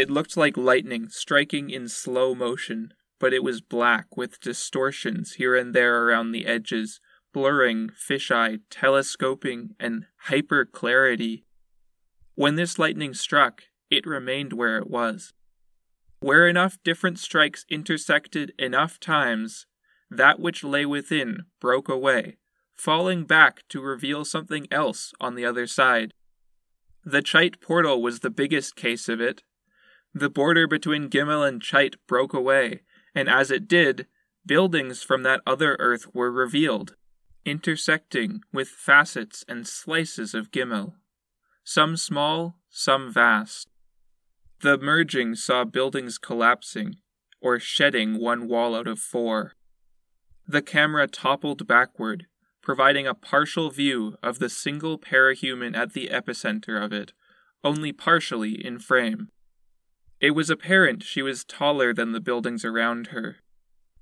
It looked like lightning striking in slow motion, but it was black with distortions here and there around the edges, blurring, fisheye, telescoping, and hyper clarity. When this lightning struck, it remained where it was. Where enough different strikes intersected enough times, that which lay within broke away, falling back to reveal something else on the other side. The Cheit portal was the biggest case of it. The border between Gimel and Cheit broke away, and as it did, buildings from that other earth were revealed, intersecting with facets and slices of Gimel, some small, some vast. The merging saw buildings collapsing, or shedding one wall out of four. The camera toppled backward, providing a partial view of the single parahuman at the epicenter of it, only partially in frame. It was apparent she was taller than the buildings around her.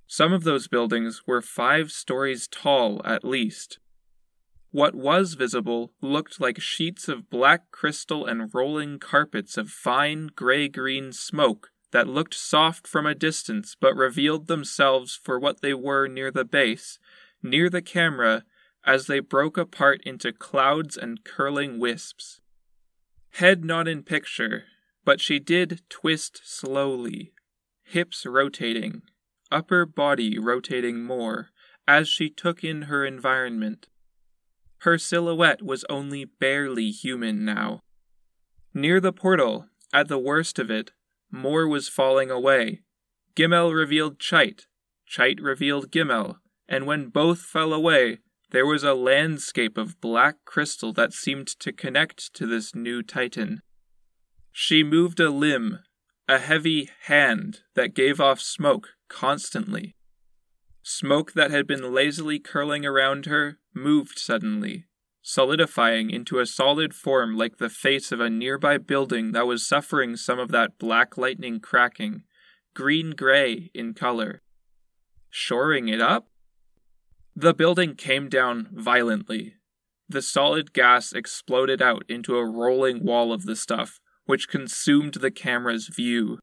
Some of those buildings were five stories tall at least. What was visible looked like sheets of black crystal and rolling carpets of fine gray green smoke that looked soft from a distance but revealed themselves for what they were near the base, near the camera, as they broke apart into clouds and curling wisps. Head not in picture, but she did twist slowly, hips rotating, upper body rotating more, as she took in her environment. Her silhouette was only barely human now. Near the portal, at the worst of it, more was falling away. Gimel revealed Cheit, Cheit revealed Gimel, and when both fell away, there was a landscape of black crystal that seemed to connect to this new Titan. She moved a limb, a heavy hand that gave off smoke constantly. Smoke that had been lazily curling around her moved suddenly, solidifying into a solid form like the face of a nearby building that was suffering some of that black lightning cracking, green gray in color. Shoring it up? The building came down violently. The solid gas exploded out into a rolling wall of the stuff, which consumed the camera's view.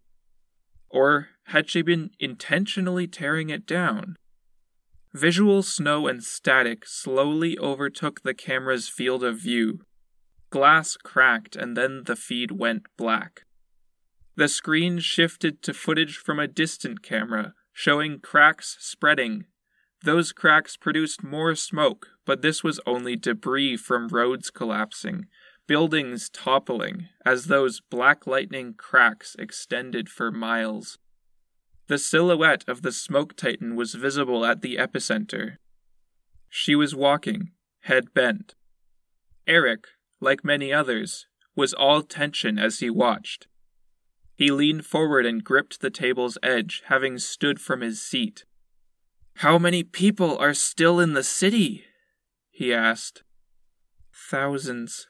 Or had she been intentionally tearing it down? Visual snow and static slowly overtook the camera's field of view. Glass cracked and then the feed went black. The screen shifted to footage from a distant camera, showing cracks spreading. Those cracks produced more smoke, but this was only debris from roads collapsing, buildings toppling, as those black lightning cracks extended for miles. The silhouette of the smoke titan was visible at the epicenter. She was walking, head bent. Eric, like many others, was all tension as he watched. He leaned forward and gripped the table's edge, having stood from his seat. How many people are still in the city? he asked. Thousands,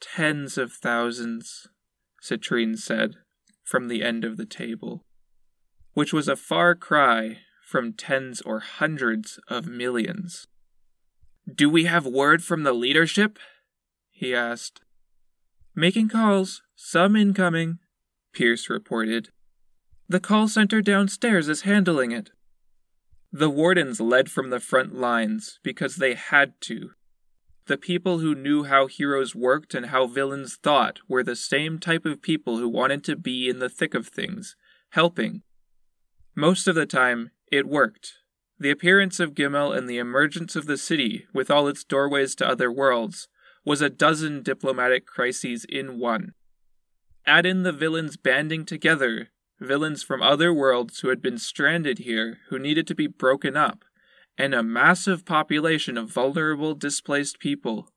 tens of thousands, Citrine said, from the end of the table which was a far cry from tens or hundreds of millions. Do we have word from the leadership? he asked. Making calls, some incoming, Pierce reported. The call center downstairs is handling it. The wardens led from the front lines because they had to. The people who knew how heroes worked and how villains thought were the same type of people who wanted to be in the thick of things, helping, most of the time, it worked. The appearance of Gimel and the emergence of the city, with all its doorways to other worlds, was a dozen diplomatic crises in one. Add in the villains banding together, villains from other worlds who had been stranded here, who needed to be broken up, and a massive population of vulnerable displaced people,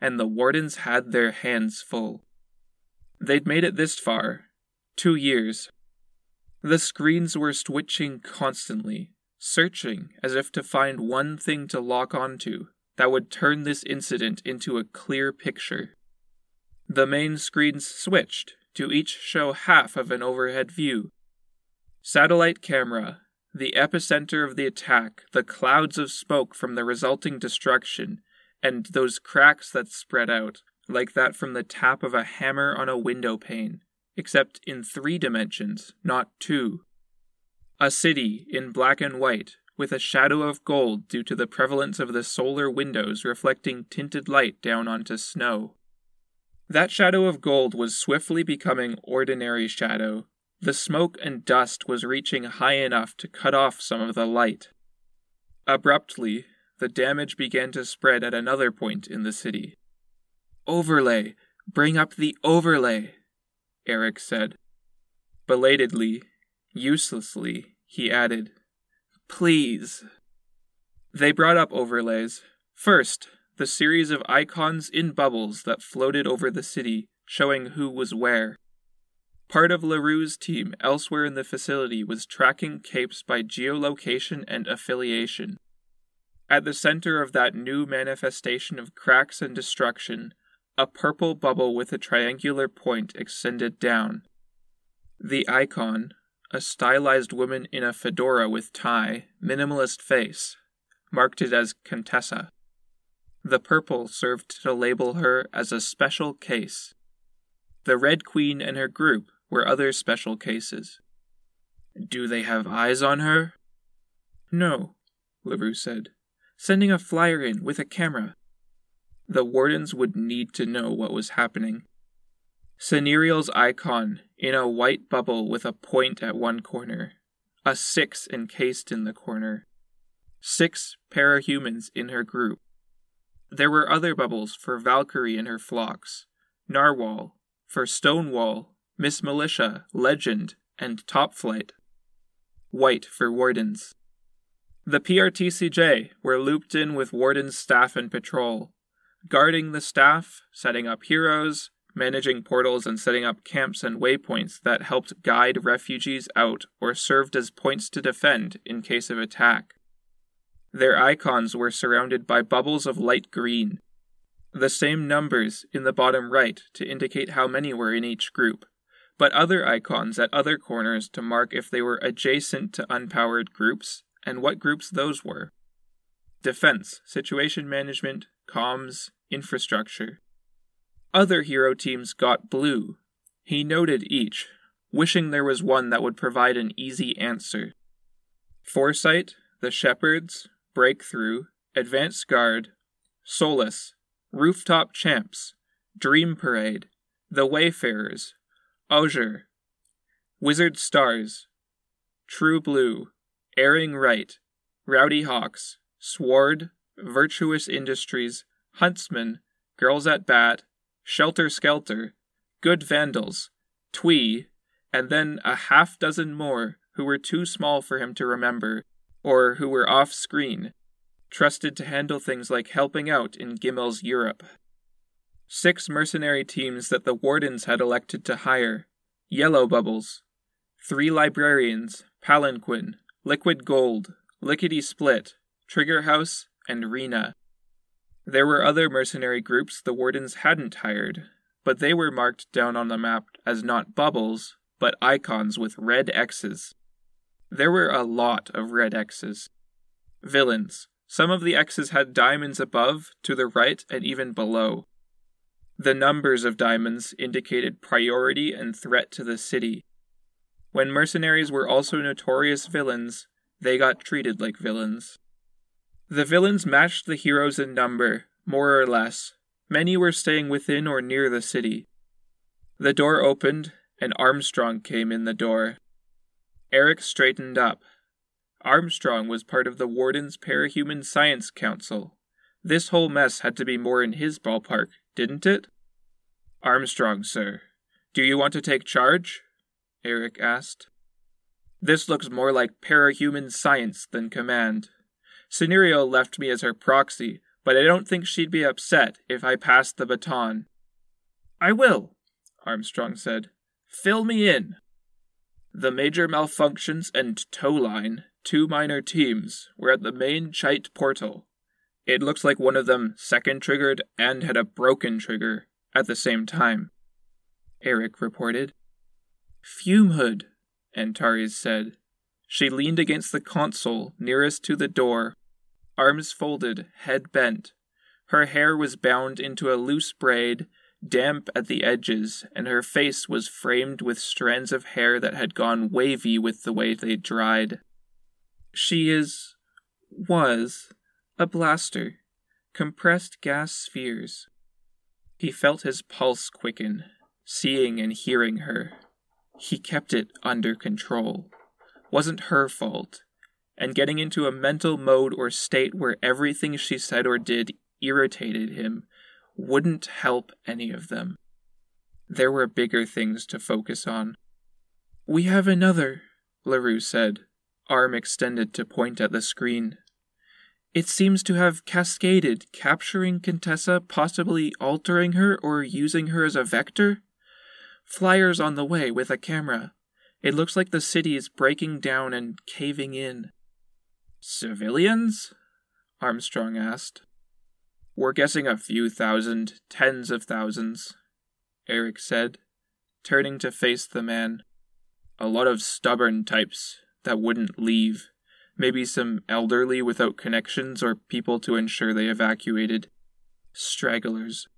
and the wardens had their hands full. They'd made it this far. Two years. The screens were switching constantly, searching as if to find one thing to lock onto that would turn this incident into a clear picture. The main screens switched to each show half of an overhead view. Satellite camera, the epicenter of the attack, the clouds of smoke from the resulting destruction, and those cracks that spread out, like that from the tap of a hammer on a window pane, except in three dimensions, not two. A city in black and white, with a shadow of gold due to the prevalence of the solar windows reflecting tinted light down onto snow. That shadow of gold was swiftly becoming ordinary shadow. The smoke and dust was reaching high enough to cut off some of the light. Abruptly, the damage began to spread at another point in the city. Overlay! Bring up the overlay! Eric said. Belatedly, uselessly, he added, Please. They brought up overlays. First, the series of icons in bubbles that floated over the city, showing who was where. Part of LaRue's team elsewhere in the facility was tracking capes by geolocation and affiliation. At the center of that new manifestation of cracks and destruction, a purple bubble with a triangular point extended down. The icon, a stylized woman in a fedora with tie, minimalist face, marked it as Contessa. The purple served to label her as a special case. The Red Queen and her group were other special cases. Do they have eyes on her? No, LaRue said. Sending a flyer in with a camera. The wardens would need to know what was happening. Cenereal's icon in a white bubble with a point at one corner, a six encased in the corner. Six parahumans in her group. There were other bubbles for Valkyrie and her flocks, Narwhal, for Stonewall, Miss Militia, Legend, and Top Flight. White for Wardens. The PRTCJ were looped in with Warden's staff and patrol, guarding the staff, setting up heroes, managing portals and setting up camps and waypoints that helped guide refugees out or served as points to defend in case of attack. Their icons were surrounded by bubbles of light green, the same numbers in the bottom right to indicate how many were in each group, but other icons at other corners to mark if they were adjacent to unpowered groups and what groups those were. Defense, situation management, comms, infrastructure. Other hero teams got blue. He noted each, wishing there was one that would provide an easy answer. Foresight, the Shepherds, Breakthrough, Advance Guard, Solace, Rooftop Champs, Dream Parade, The Wayfarers, Auger, Wizard Stars, True Blue, Erring Right, Rowdy Hawks, Sward, Virtuous Industries, Huntsman, Girls at Bat, Shelter Skelter, Good Vandals, Twee, and then a half dozen more who were too small for him to remember, or who were off screen, trusted to handle things like helping out in Gimel's Europe. Six mercenary teams that the wardens had elected to hire Yellow Bubbles, three librarians, Palanquin, Liquid Gold, Lickety Split, Trigger House, and Rena. There were other mercenary groups the wardens hadn't hired, but they were marked down on the map as not bubbles, but icons with red X's. There were a lot of red X's. Villains. Some of the X's had diamonds above, to the right, and even below. The numbers of diamonds indicated priority and threat to the city. When mercenaries were also notorious villains, they got treated like villains. The villains matched the heroes in number, more or less. Many were staying within or near the city. The door opened, and Armstrong came in the door. Eric straightened up. Armstrong was part of the Warden's Parahuman Science Council. This whole mess had to be more in his ballpark, didn't it? Armstrong, sir. Do you want to take charge? Eric asked. This looks more like parahuman science than command. Cenereal left me as her proxy, but I don't think she'd be upset if I passed the baton. I will, Armstrong said. Fill me in. The major malfunctions and tow line, two minor teams, were at the main Cheit portal. It looks like one of them second triggered and had a broken trigger at the same time. Eric reported. Fume hood, Antares said. She leaned against the console nearest to the door, arms folded, head bent. Her hair was bound into a loose braid, damp at the edges, and her face was framed with strands of hair that had gone wavy with the way they dried. She is. was. A blaster. Compressed gas spheres. He felt his pulse quicken, seeing and hearing her. He kept it under control. Wasn't her fault. And getting into a mental mode or state where everything she said or did irritated him wouldn't help any of them. There were bigger things to focus on. We have another, LaRue said, arm extended to point at the screen. It seems to have cascaded, capturing Contessa, possibly altering her or using her as a vector. Flyers on the way with a camera. It looks like the city is breaking down and caving in. Civilians? Armstrong asked. We're guessing a few thousand, tens of thousands, Eric said, turning to face the man. A lot of stubborn types that wouldn't leave. Maybe some elderly without connections or people to ensure they evacuated. Stragglers.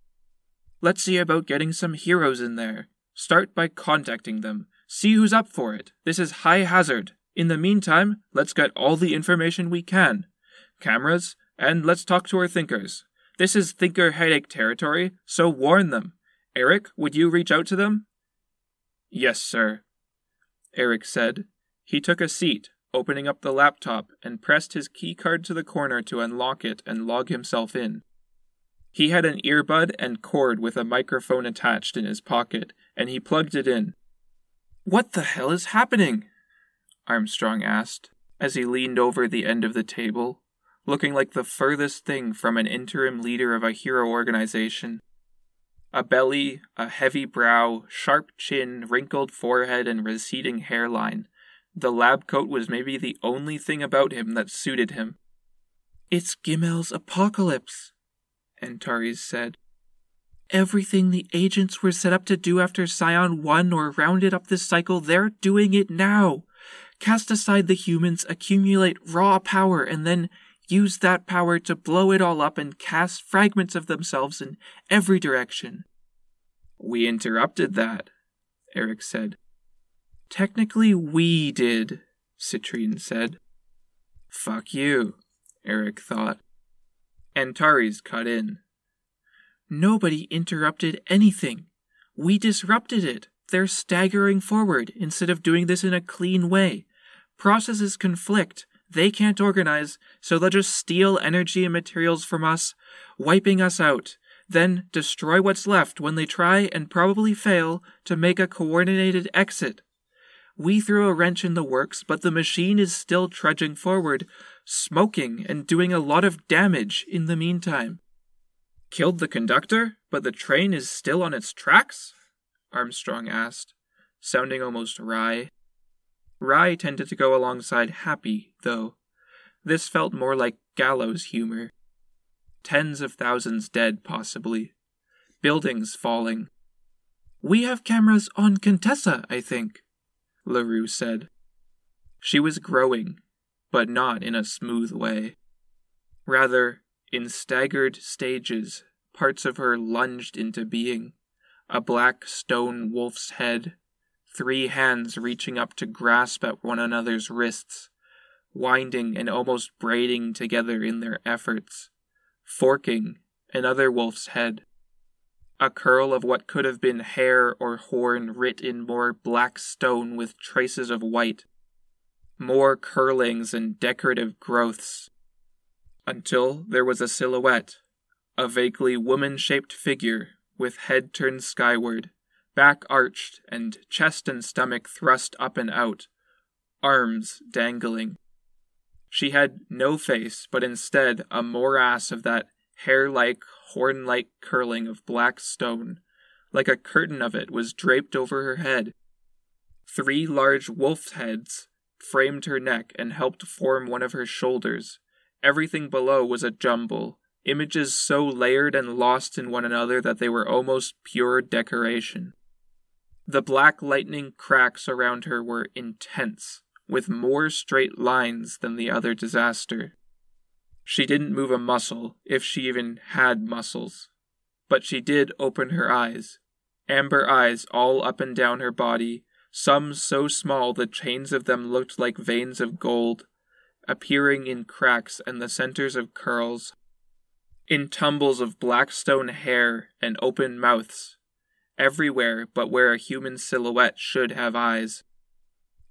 Let's see about getting some heroes in there. Start by contacting them. See who's up for it. This is high hazard. In the meantime, let's get all the information we can. Cameras, and let's talk to our thinkers. This is thinker headache territory, so warn them. Eric, would you reach out to them? Yes, sir. Eric said. He took a seat, opening up the laptop, and pressed his keycard to the corner to unlock it and log himself in. He had an earbud and cord with a microphone attached in his pocket, and he plugged it in. What the hell is happening? Armstrong asked, as he leaned over the end of the table, looking like the furthest thing from an interim leader of a hero organization. A belly, a heavy brow, sharp chin, wrinkled forehead, and receding hairline. The lab coat was maybe the only thing about him that suited him. It's Gimel's apocalypse, Antares said. Everything the agents were set up to do after Scion won or rounded up this cycle, they're doing it now. Cast aside the humans, accumulate raw power, and then use that power to blow it all up and cast fragments of themselves in every direction. We interrupted that, Eric said. Technically, we did, Citrine said. Fuck you, Eric thought. Antares cut in. Nobody interrupted anything. We disrupted it. They're staggering forward instead of doing this in a clean way. Processes conflict, they can't organize, so they'll just steal energy and materials from us, wiping us out, then destroy what's left when they try and probably fail to make a coordinated exit. We threw a wrench in the works, but the machine is still trudging forward, smoking and doing a lot of damage in the meantime. Killed the conductor, but the train is still on its tracks? Armstrong asked, sounding almost wry. Rye tended to go alongside Happy, though. This felt more like gallows humor. Tens of thousands dead, possibly. Buildings falling. We have cameras on Contessa, I think, LaRue said. She was growing, but not in a smooth way. Rather, in staggered stages, parts of her lunged into being. A black stone wolf's head, three hands reaching up to grasp at one another's wrists, winding and almost braiding together in their efforts, forking another wolf's head. A curl of what could have been hair or horn writ in more black stone with traces of white. More curlings and decorative growths. Until there was a silhouette, a vaguely woman shaped figure with head turned skyward back arched and chest and stomach thrust up and out, arms dangling. She had no face, but instead a morass of that hair like, horn like curling of black stone, like a curtain of it was draped over her head. Three large wolf heads framed her neck and helped form one of her shoulders. Everything below was a jumble, images so layered and lost in one another that they were almost pure decoration. The black lightning cracks around her were intense, with more straight lines than the other disaster. She didn't move a muscle, if she even had muscles. But she did open her eyes. Amber eyes all up and down her body, some so small the chains of them looked like veins of gold, appearing in cracks and the centers of curls, in tumbles of black stone hair and open mouths, everywhere but where a human silhouette should have eyes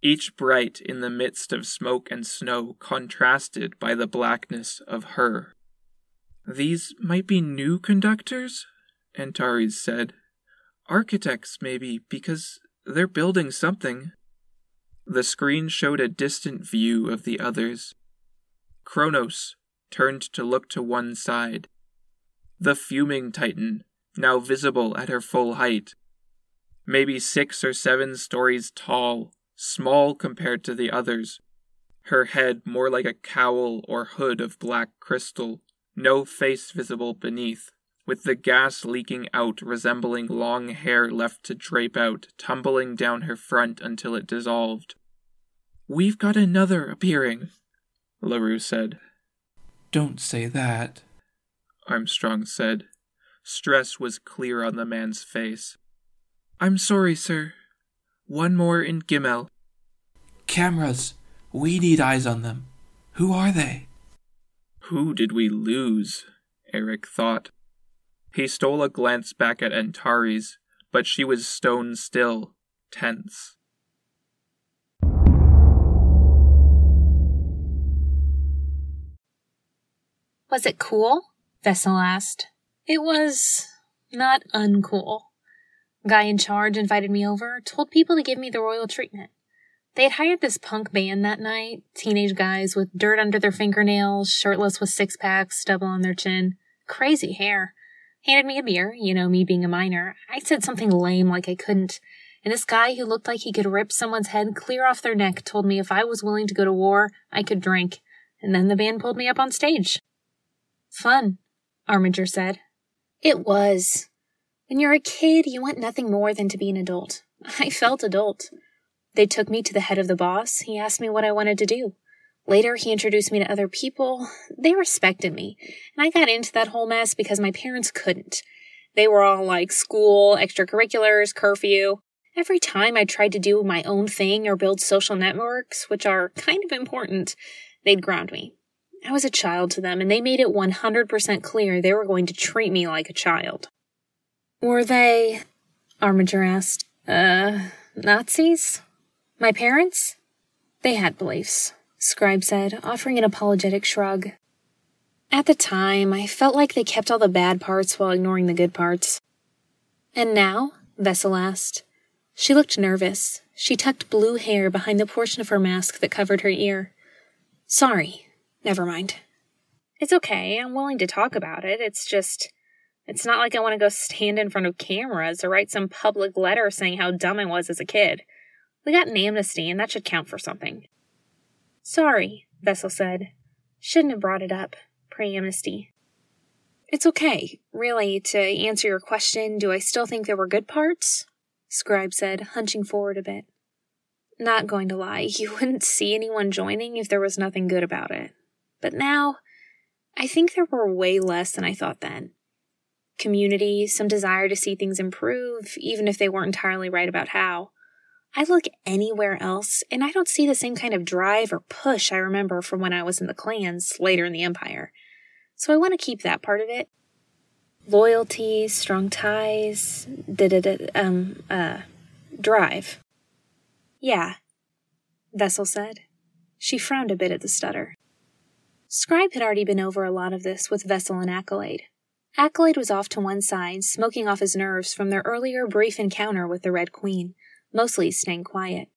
each bright in the midst of smoke and snow, contrasted by the blackness of her. These might be new conductors? Antares said. Architects, maybe, because they're building something. The screen showed a distant view of the others. Kronos turned to look to one side. The fuming Titan, now visible at her full height, maybe six or seven stories tall, small compared to the others, her head more like a cowl or hood of black crystal, no face visible beneath, with the gas leaking out resembling long hair left to drape out, tumbling down her front until it dissolved. We've got another appearing, LaRue said. Don't say that, Armstrong said. Stress was clear on the man's face. I'm sorry, sir. One more in Gimel. Cameras. We need eyes on them. Who are they? Who did we lose? Eric thought. He stole a glance back at Antares, but she was stone still, tense. Was it cool? Vessel asked. It was not uncool guy in charge invited me over, told people to give me the royal treatment. They had hired this punk band that night, teenage guys with dirt under their fingernails, shirtless with six packs, stubble on their chin, crazy hair. Handed me a beer, you know, me being a minor. I said something lame like I couldn't, and this guy who looked like he could rip someone's head clear off their neck told me if I was willing to go to war, I could drink, and then the band pulled me up on stage. Fun, Armiger said. It was. When you're a kid, you want nothing more than to be an adult. I felt adult. They took me to the head of the boss. He asked me what I wanted to do. Later, he introduced me to other people. They respected me, and I got into that whole mess because my parents couldn't. They were all like school, extracurriculars, curfew. Every time I tried to do my own thing or build social networks, which are kind of important, they'd ground me. I was a child to them, and they made it 100% clear they were going to treat me like a child. Were they, Armiger asked, uh, Nazis? My parents? They had beliefs, Scribe said, offering an apologetic shrug. At the time, I felt like they kept all the bad parts while ignoring the good parts. And now? Vessel asked. She looked nervous. She tucked blue hair behind the portion of her mask that covered her ear. Sorry. Never mind. It's okay. I'm willing to talk about it. It's just. It's not like I want to go stand in front of cameras or write some public letter saying how dumb I was as a kid. We got an amnesty, and that should count for something. Sorry, Vessel said. Shouldn't have brought it up, pre amnesty. It's okay, really, to answer your question, do I still think there were good parts? Scribe said, hunching forward a bit. Not going to lie, you wouldn't see anyone joining if there was nothing good about it. But now, I think there were way less than I thought then community, some desire to see things improve, even if they weren't entirely right about how. I look anywhere else, and I don't see the same kind of drive or push I remember from when I was in the clans later in the Empire. So I want to keep that part of it. Loyalty, strong ties, da da um, uh, drive. Yeah, Vessel said. She frowned a bit at the stutter. Scribe had already been over a lot of this with Vessel and Accolade, Accolade was off to one side, smoking off his nerves from their earlier brief encounter with the Red Queen, mostly staying quiet.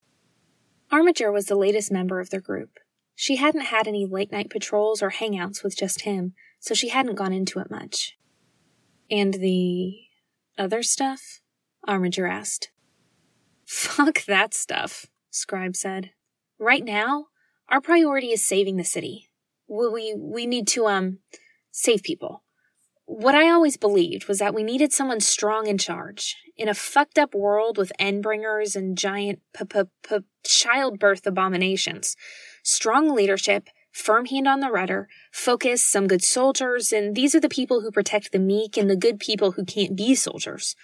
Armiger was the latest member of their group. She hadn't had any late night patrols or hangouts with just him, so she hadn't gone into it much. And the other stuff? Armiger asked. Fuck that stuff, Scribe said. Right now, our priority is saving the city. We, we, we need to, um, save people. What I always believed was that we needed someone strong in charge. In a fucked up world with endbringers and giant p- p- p- childbirth abominations, strong leadership, firm hand on the rudder, focus, some good soldiers, and these are the people who protect the meek and the good people who can't be soldiers.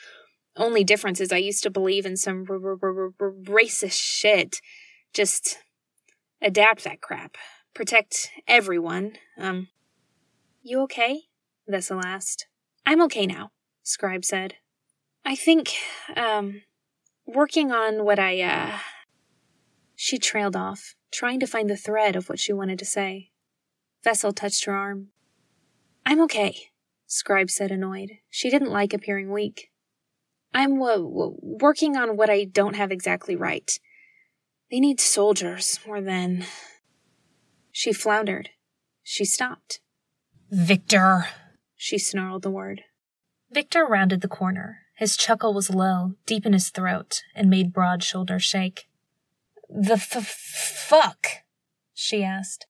Only difference is I used to believe in some r- r- r- racist shit. Just adapt that crap. Protect everyone. Um, you okay? Vessel asked. I'm okay now, Scribe said. I think, um, working on what I, uh. She trailed off, trying to find the thread of what she wanted to say. Vessel touched her arm. I'm okay, Scribe said, annoyed. She didn't like appearing weak. I'm w- w- working on what I don't have exactly right. They need soldiers more than. She floundered. She stopped. Victor! She snarled the word. Victor rounded the corner. His chuckle was low, deep in his throat, and made broad shoulders shake. The f- fuck? She asked.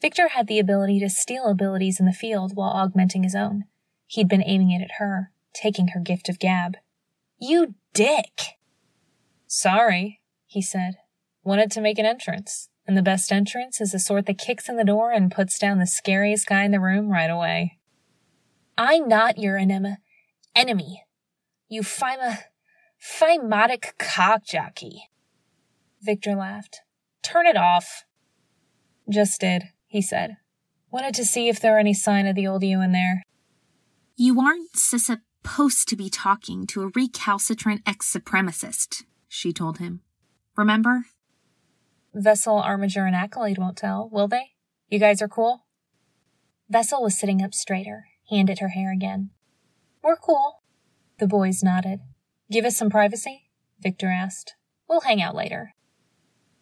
Victor had the ability to steal abilities in the field while augmenting his own. He'd been aiming it at her, taking her gift of gab. You dick! Sorry, he said. Wanted to make an entrance. And the best entrance is the sort that kicks in the door and puts down the scariest guy in the room right away. I'm not your enema, enemy. You phima, phimotic cock jockey. Victor laughed. Turn it off. Just did, he said. Wanted to see if there were any sign of the old you in there. You aren't supposed to be talking to a recalcitrant ex supremacist, she told him. Remember? Vessel, Armiger, and Accolade won't tell, will they? You guys are cool? Vessel was sitting up straighter, hand at her hair again. We're cool. The boys nodded. Give us some privacy? Victor asked. We'll hang out later.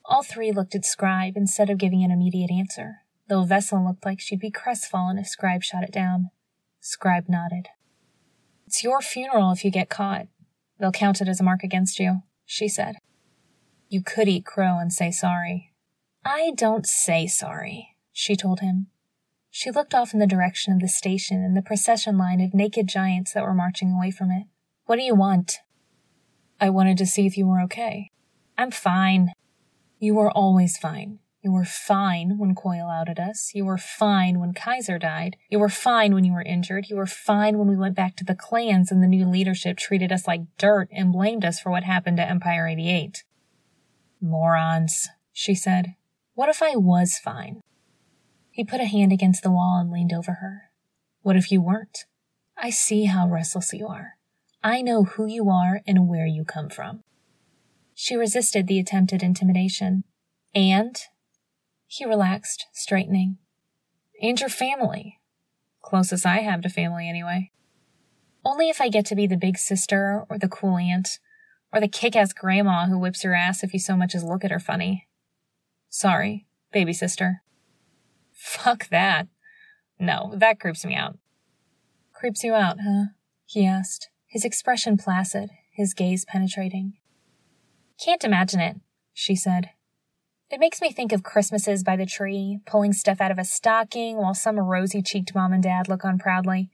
All three looked at Scribe instead of giving an immediate answer, though Vessel looked like she'd be crestfallen if Scribe shot it down. Scribe nodded. It's your funeral if you get caught. They'll count it as a mark against you, she said. You could eat crow and say sorry. I don't say sorry, she told him. She looked off in the direction of the station and the procession line of naked giants that were marching away from it. What do you want? I wanted to see if you were okay. I'm fine. You were always fine. You were fine when Coil outed us. You were fine when Kaiser died. You were fine when you were injured. You were fine when we went back to the clans and the new leadership treated us like dirt and blamed us for what happened to Empire 88. Morons, she said. What if I was fine? He put a hand against the wall and leaned over her. What if you weren't? I see how restless you are. I know who you are and where you come from. She resisted the attempted intimidation. And? He relaxed, straightening. And your family. Closest I have to family, anyway. Only if I get to be the big sister or the cool aunt or the kick ass grandma who whips your ass if you so much as look at her funny. Sorry, baby sister. Fuck that. No, that creeps me out. Creeps you out, huh? he asked, his expression placid, his gaze penetrating. Can't imagine it, she said. It makes me think of Christmases by the tree, pulling stuff out of a stocking while some rosy cheeked mom and dad look on proudly.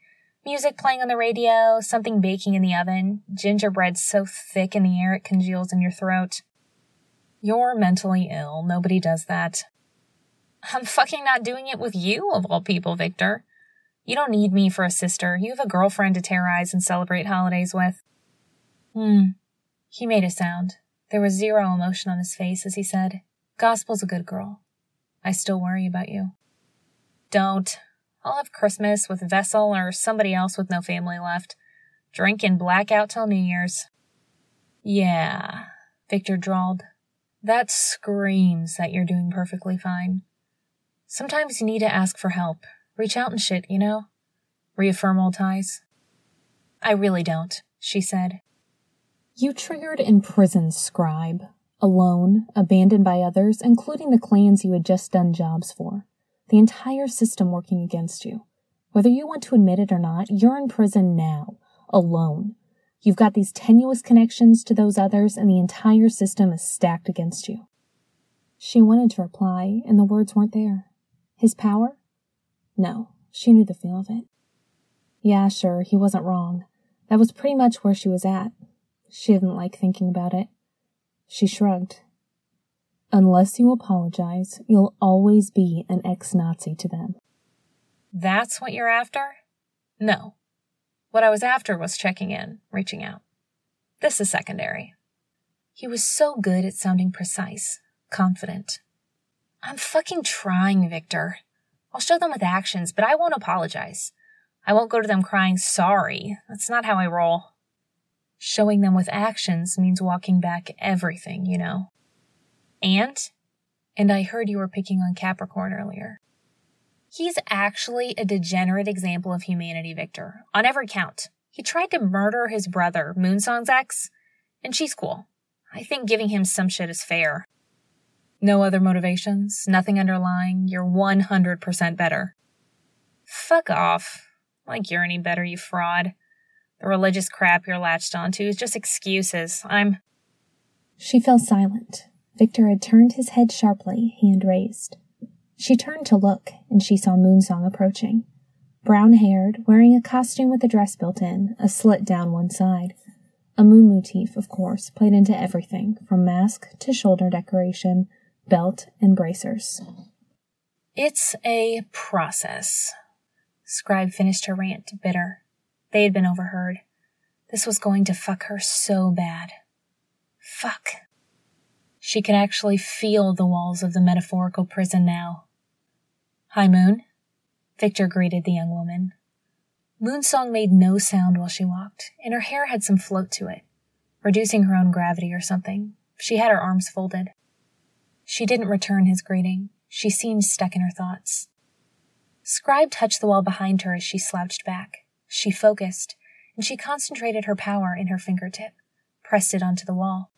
Music playing on the radio, something baking in the oven, gingerbread so thick in the air it congeals in your throat. You're mentally ill. Nobody does that. I'm fucking not doing it with you, of all people, Victor. You don't need me for a sister. You have a girlfriend to terrorize and celebrate holidays with. Hmm. He made a sound. There was zero emotion on his face as he said, Gospel's a good girl. I still worry about you. Don't. I'll have Christmas with Vessel or somebody else with no family left. Drink and black out till New Year's. Yeah, Victor drawled. That screams that you're doing perfectly fine. Sometimes you need to ask for help. Reach out and shit, you know? Reaffirm old ties. I really don't, she said. You triggered imprisoned Scribe, alone, abandoned by others, including the clans you had just done jobs for. The entire system working against you. Whether you want to admit it or not, you're in prison now, alone. You've got these tenuous connections to those others, and the entire system is stacked against you. She wanted to reply, and the words weren't there. His power? No, she knew the feel of it. Yeah, sure, he wasn't wrong. That was pretty much where she was at. She didn't like thinking about it. She shrugged. Unless you apologize, you'll always be an ex Nazi to them. That's what you're after? No. What I was after was checking in, reaching out. This is secondary. He was so good at sounding precise, confident. I'm fucking trying, Victor. I'll show them with actions, but I won't apologize. I won't go to them crying sorry. That's not how I roll. Showing them with actions means walking back everything, you know. And? And I heard you were picking on Capricorn earlier. He's actually a degenerate example of humanity, Victor, on every count. He tried to murder his brother, Moonsong's ex, and she's cool. I think giving him some shit is fair. No other motivations, nothing underlying, you're 100% better. Fuck off. Like you're any better, you fraud. The religious crap you're latched onto is just excuses. I'm. She fell silent. Victor had turned his head sharply, hand raised. She turned to look, and she saw Moonsong approaching. Brown haired, wearing a costume with a dress built in, a slit down one side. A moon motif, of course, played into everything, from mask to shoulder decoration, belt, and bracers. It's a process. Scribe finished her rant, bitter. They had been overheard. This was going to fuck her so bad. Fuck. She could actually feel the walls of the metaphorical prison now. Hi, Moon. Victor greeted the young woman. Moonsong made no sound while she walked, and her hair had some float to it, reducing her own gravity or something. She had her arms folded. She didn't return his greeting. She seemed stuck in her thoughts. Scribe touched the wall behind her as she slouched back. She focused, and she concentrated her power in her fingertip, pressed it onto the wall.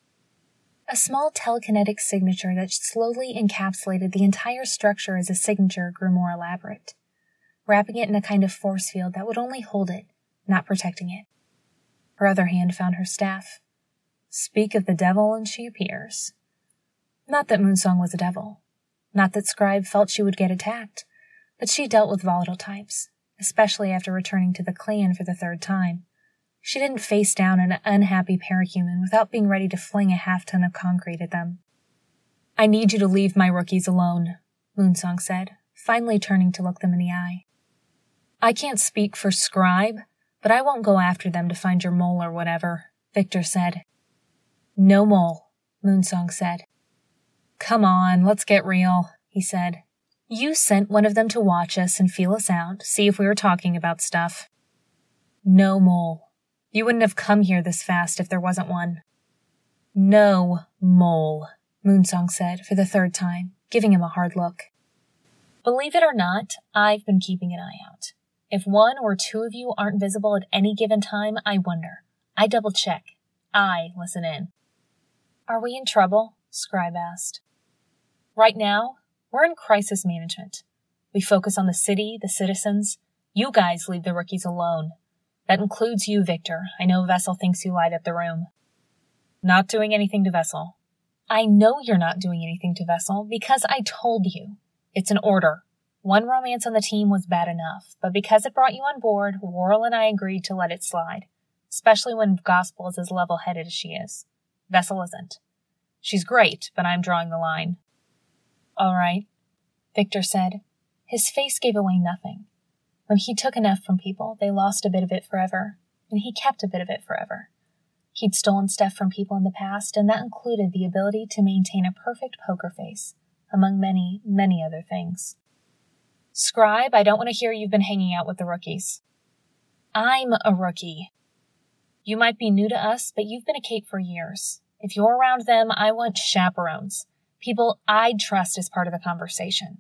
A small telekinetic signature that slowly encapsulated the entire structure as a signature grew more elaborate, wrapping it in a kind of force field that would only hold it, not protecting it. Her other hand found her staff. Speak of the devil and she appears. Not that Moonsong was a devil. Not that Scribe felt she would get attacked, but she dealt with volatile types, especially after returning to the clan for the third time. She didn't face down an unhappy parahuman without being ready to fling a half ton of concrete at them. I need you to leave my rookies alone, Moonsong said, finally turning to look them in the eye. I can't speak for Scribe, but I won't go after them to find your mole or whatever, Victor said. No mole, Moonsong said. Come on, let's get real, he said. You sent one of them to watch us and feel us out, see if we were talking about stuff. No mole, you wouldn't have come here this fast if there wasn't one. No mole, Moonsong said for the third time, giving him a hard look. Believe it or not, I've been keeping an eye out. If one or two of you aren't visible at any given time, I wonder. I double check. I listen in. Are we in trouble? Scribe asked. Right now, we're in crisis management. We focus on the city, the citizens. You guys leave the rookies alone. That includes you, Victor. I know Vessel thinks you light up the room. Not doing anything to Vessel. I know you're not doing anything to Vessel because I told you. It's an order. One romance on the team was bad enough, but because it brought you on board, Worrell and I agreed to let it slide, especially when Gospel is as level headed as she is. Vessel isn't. She's great, but I'm drawing the line. All right, Victor said. His face gave away nothing. When he took enough from people, they lost a bit of it forever, and he kept a bit of it forever. He'd stolen stuff from people in the past, and that included the ability to maintain a perfect poker face, among many, many other things. Scribe, I don't want to hear you've been hanging out with the rookies. I'm a rookie. You might be new to us, but you've been a cape for years. If you're around them, I want chaperones, people I'd trust as part of the conversation.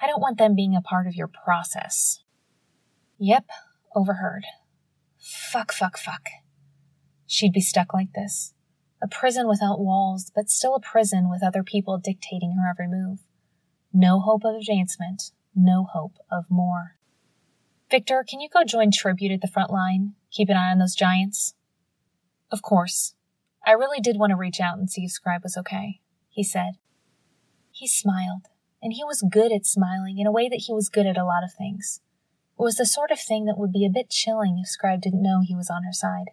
I don't want them being a part of your process. Yep, overheard. Fuck, fuck, fuck. She'd be stuck like this. A prison without walls, but still a prison with other people dictating her every move. No hope of advancement, no hope of more. Victor, can you go join Tribute at the front line? Keep an eye on those giants? Of course. I really did want to reach out and see if Scribe was okay, he said. He smiled, and he was good at smiling in a way that he was good at a lot of things. It was the sort of thing that would be a bit chilling if Scribe didn't know he was on her side.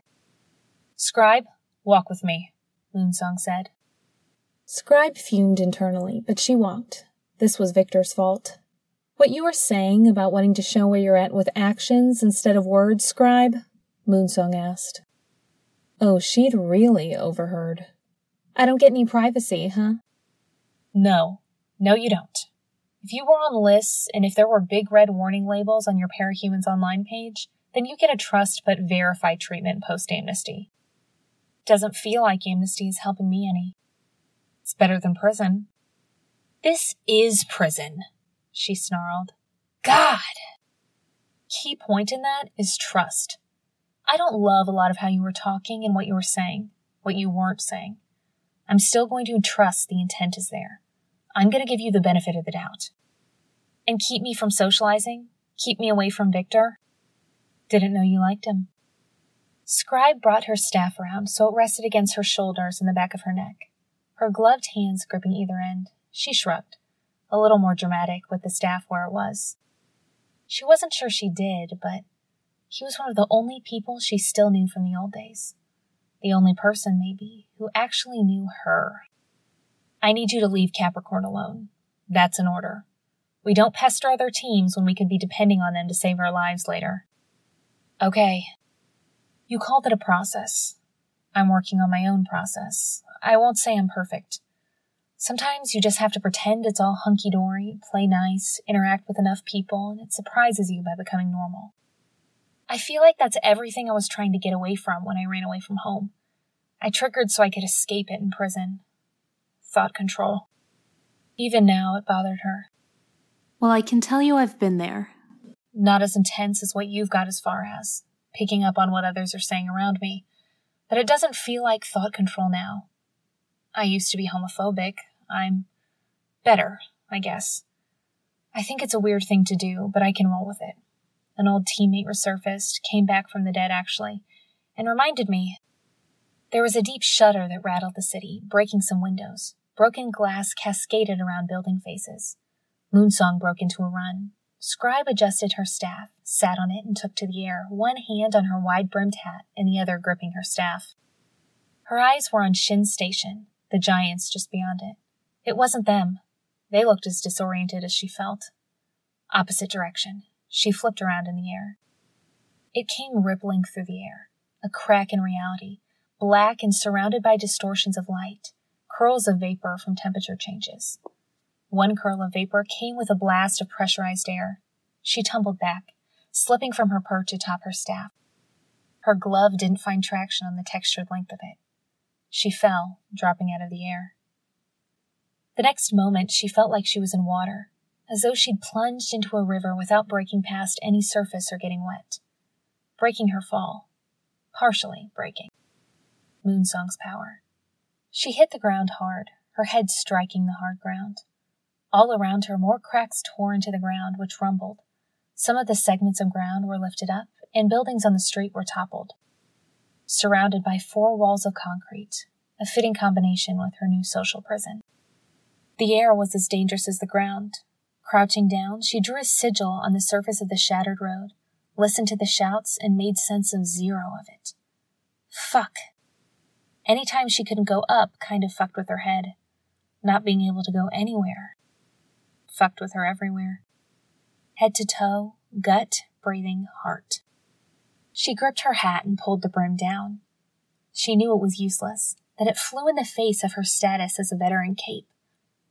Scribe, walk with me, Moonsong said. Scribe fumed internally, but she walked. This was Victor's fault. What you were saying about wanting to show where you're at with actions instead of words, Scribe? Moonsong asked. Oh, she'd really overheard. I don't get any privacy, huh? No. No, you don't. If you were on lists and if there were big red warning labels on your Parahumans Online page, then you get a trust but verify treatment post amnesty. Doesn't feel like amnesty is helping me any. It's better than prison. This is prison, she snarled. God! Key point in that is trust. I don't love a lot of how you were talking and what you were saying, what you weren't saying. I'm still going to trust the intent is there. I'm going to give you the benefit of the doubt. And keep me from socializing? Keep me away from Victor? Didn't know you liked him. Scribe brought her staff around so it rested against her shoulders and the back of her neck, her gloved hands gripping either end. She shrugged, a little more dramatic with the staff where it was. She wasn't sure she did, but he was one of the only people she still knew from the old days. The only person, maybe, who actually knew her. I need you to leave Capricorn alone. That's an order. We don't pester other teams when we could be depending on them to save our lives later. Okay, you called it a process. I'm working on my own process. I won't say I'm perfect. Sometimes you just have to pretend it's all hunky dory, play nice, interact with enough people, and it surprises you by becoming normal. I feel like that's everything I was trying to get away from when I ran away from home. I triggered so I could escape it in prison. Thought control. Even now, it bothered her. Well, I can tell you I've been there. Not as intense as what you've got as far as picking up on what others are saying around me, but it doesn't feel like thought control now. I used to be homophobic. I'm better, I guess. I think it's a weird thing to do, but I can roll with it. An old teammate resurfaced, came back from the dead actually, and reminded me there was a deep shudder that rattled the city, breaking some windows. Broken glass cascaded around building faces. Moonsong broke into a run, Scribe adjusted her staff, sat on it, and took to the air, one hand on her wide brimmed hat and the other gripping her staff. Her eyes were on Shin Station, the giants just beyond it. It wasn't them. They looked as disoriented as she felt. Opposite direction. She flipped around in the air. It came rippling through the air, a crack in reality, black and surrounded by distortions of light, curls of vapor from temperature changes. One curl of vapor came with a blast of pressurized air. She tumbled back, slipping from her perch atop her staff. Her glove didn't find traction on the textured length of it. She fell, dropping out of the air. The next moment, she felt like she was in water, as though she'd plunged into a river without breaking past any surface or getting wet. Breaking her fall. Partially breaking. Moonsong's power. She hit the ground hard, her head striking the hard ground. All around her, more cracks tore into the ground, which rumbled. Some of the segments of ground were lifted up, and buildings on the street were toppled. Surrounded by four walls of concrete, a fitting combination with her new social prison. The air was as dangerous as the ground. Crouching down, she drew a sigil on the surface of the shattered road, listened to the shouts, and made sense of zero of it. Fuck. Any time she couldn't go up kind of fucked with her head. Not being able to go anywhere fucked with her everywhere. Head to toe, gut, breathing, heart. She gripped her hat and pulled the brim down. She knew it was useless, that it flew in the face of her status as a veteran cape.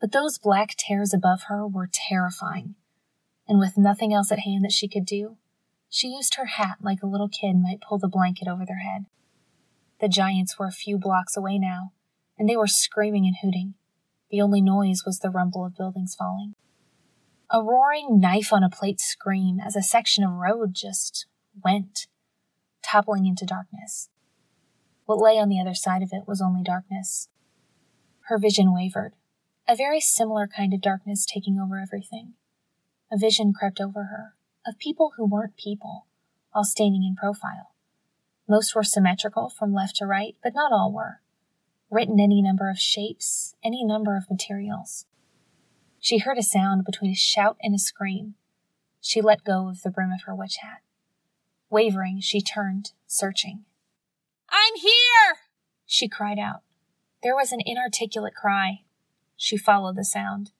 But those black tears above her were terrifying. And with nothing else at hand that she could do, she used her hat like a little kid might pull the blanket over their head. The giants were a few blocks away now, and they were screaming and hooting. The only noise was the rumble of buildings falling. A roaring knife on a plate scream as a section of road just went, toppling into darkness. What lay on the other side of it was only darkness. Her vision wavered, a very similar kind of darkness taking over everything. A vision crept over her of people who weren't people, all standing in profile. Most were symmetrical from left to right, but not all were. Written any number of shapes, any number of materials. She heard a sound between a shout and a scream. She let go of the brim of her witch hat. Wavering, she turned, searching. I'm here! She cried out. There was an inarticulate cry. She followed the sound.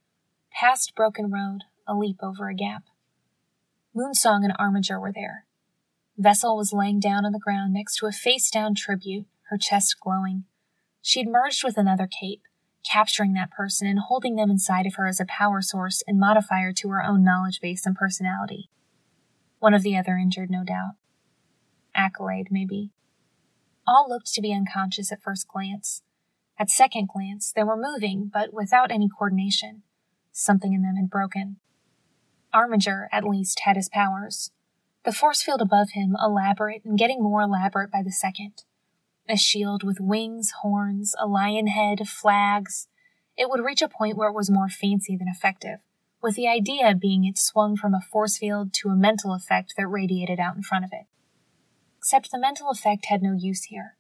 Past Broken Road, a leap over a gap. Moonsong and Armiger were there. Vessel was laying down on the ground next to a face down tribute, her chest glowing. She'd merged with another cape, capturing that person and holding them inside of her as a power source and modifier to her own knowledge base and personality. One of the other injured, no doubt. Accolade, maybe. All looked to be unconscious at first glance. At second glance, they were moving, but without any coordination. Something in them had broken. Armiger, at least, had his powers. The force field above him, elaborate and getting more elaborate by the second. A shield with wings, horns, a lion head, flags. It would reach a point where it was more fancy than effective, with the idea being it swung from a force field to a mental effect that radiated out in front of it. Except the mental effect had no use here.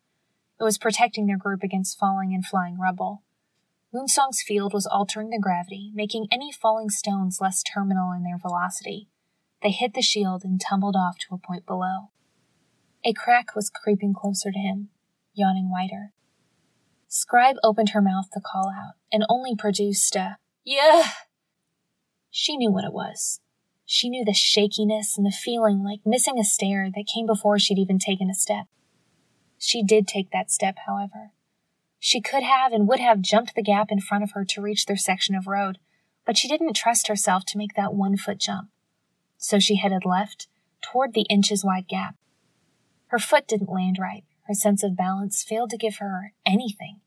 It was protecting their group against falling and flying rubble. Moonsong's field was altering the gravity, making any falling stones less terminal in their velocity. They hit the shield and tumbled off to a point below. A crack was creeping closer to him, yawning wider. Scribe opened her mouth to call out, and only produced a, Yeah! She knew what it was. She knew the shakiness and the feeling like missing a stair that came before she'd even taken a step. She did take that step, however. She could have and would have jumped the gap in front of her to reach their section of road, but she didn't trust herself to make that one foot jump. So she headed left, toward the inches wide gap. Her foot didn't land right. Her sense of balance failed to give her anything,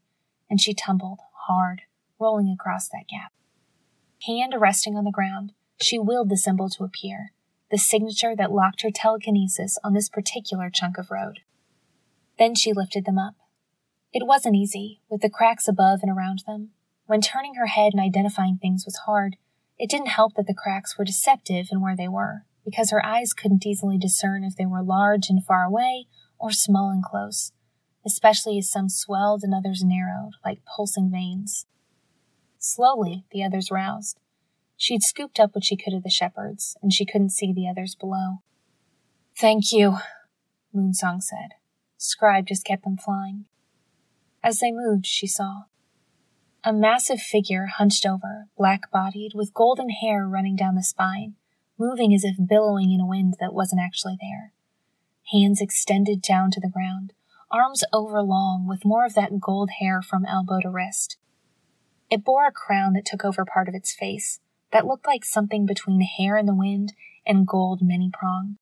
and she tumbled hard, rolling across that gap. Hand resting on the ground, she willed the symbol to appear, the signature that locked her telekinesis on this particular chunk of road. Then she lifted them up, it wasn't easy, with the cracks above and around them. When turning her head and identifying things was hard, it didn't help that the cracks were deceptive in where they were, because her eyes couldn't easily discern if they were large and far away or small and close, especially as some swelled and others narrowed, like pulsing veins. Slowly, the others roused. She'd scooped up what she could of the shepherds, and she couldn't see the others below. Thank you, Moonsong said. Scribe just kept them flying. As they moved, she saw a massive figure hunched over, black bodied, with golden hair running down the spine, moving as if billowing in a wind that wasn't actually there. Hands extended down to the ground, arms overlong with more of that gold hair from elbow to wrist. It bore a crown that took over part of its face, that looked like something between hair in the wind and gold many pronged.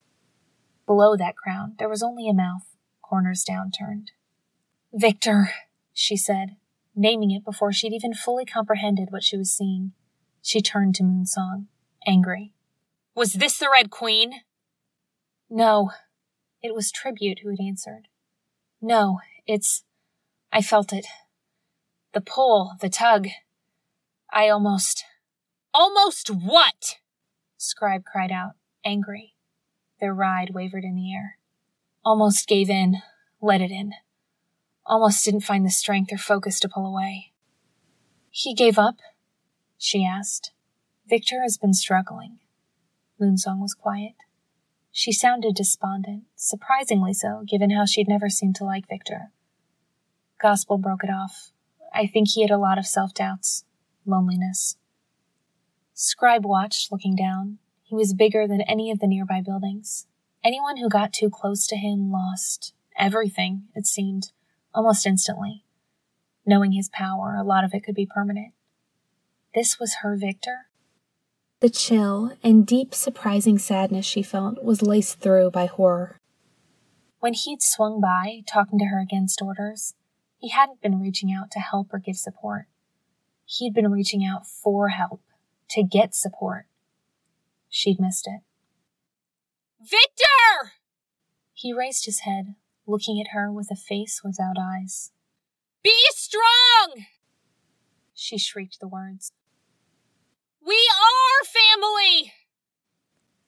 Below that crown, there was only a mouth, corners downturned. Victor, she said, naming it before she'd even fully comprehended what she was seeing. She turned to Moonsong, angry. Was this the Red Queen? No. It was Tribute who had answered. No, it's. I felt it. The pull, the tug. I almost. Almost what? Scribe cried out, angry. Their ride wavered in the air. Almost gave in, let it in. Almost didn't find the strength or focus to pull away. He gave up? She asked. Victor has been struggling. Moonsong was quiet. She sounded despondent, surprisingly so, given how she'd never seemed to like Victor. Gospel broke it off. I think he had a lot of self doubts, loneliness. Scribe watched, looking down. He was bigger than any of the nearby buildings. Anyone who got too close to him lost everything, it seemed almost instantly. Knowing his power, a lot of it could be permanent. This was her Victor? The chill and deep, surprising sadness she felt was laced through by horror. When he'd swung by, talking to her against orders, he hadn't been reaching out to help or give support. He'd been reaching out for help, to get support. She'd missed it. Victor! He raised his head, looking at her with a face without eyes. Be strong! She shrieked the words. We are family!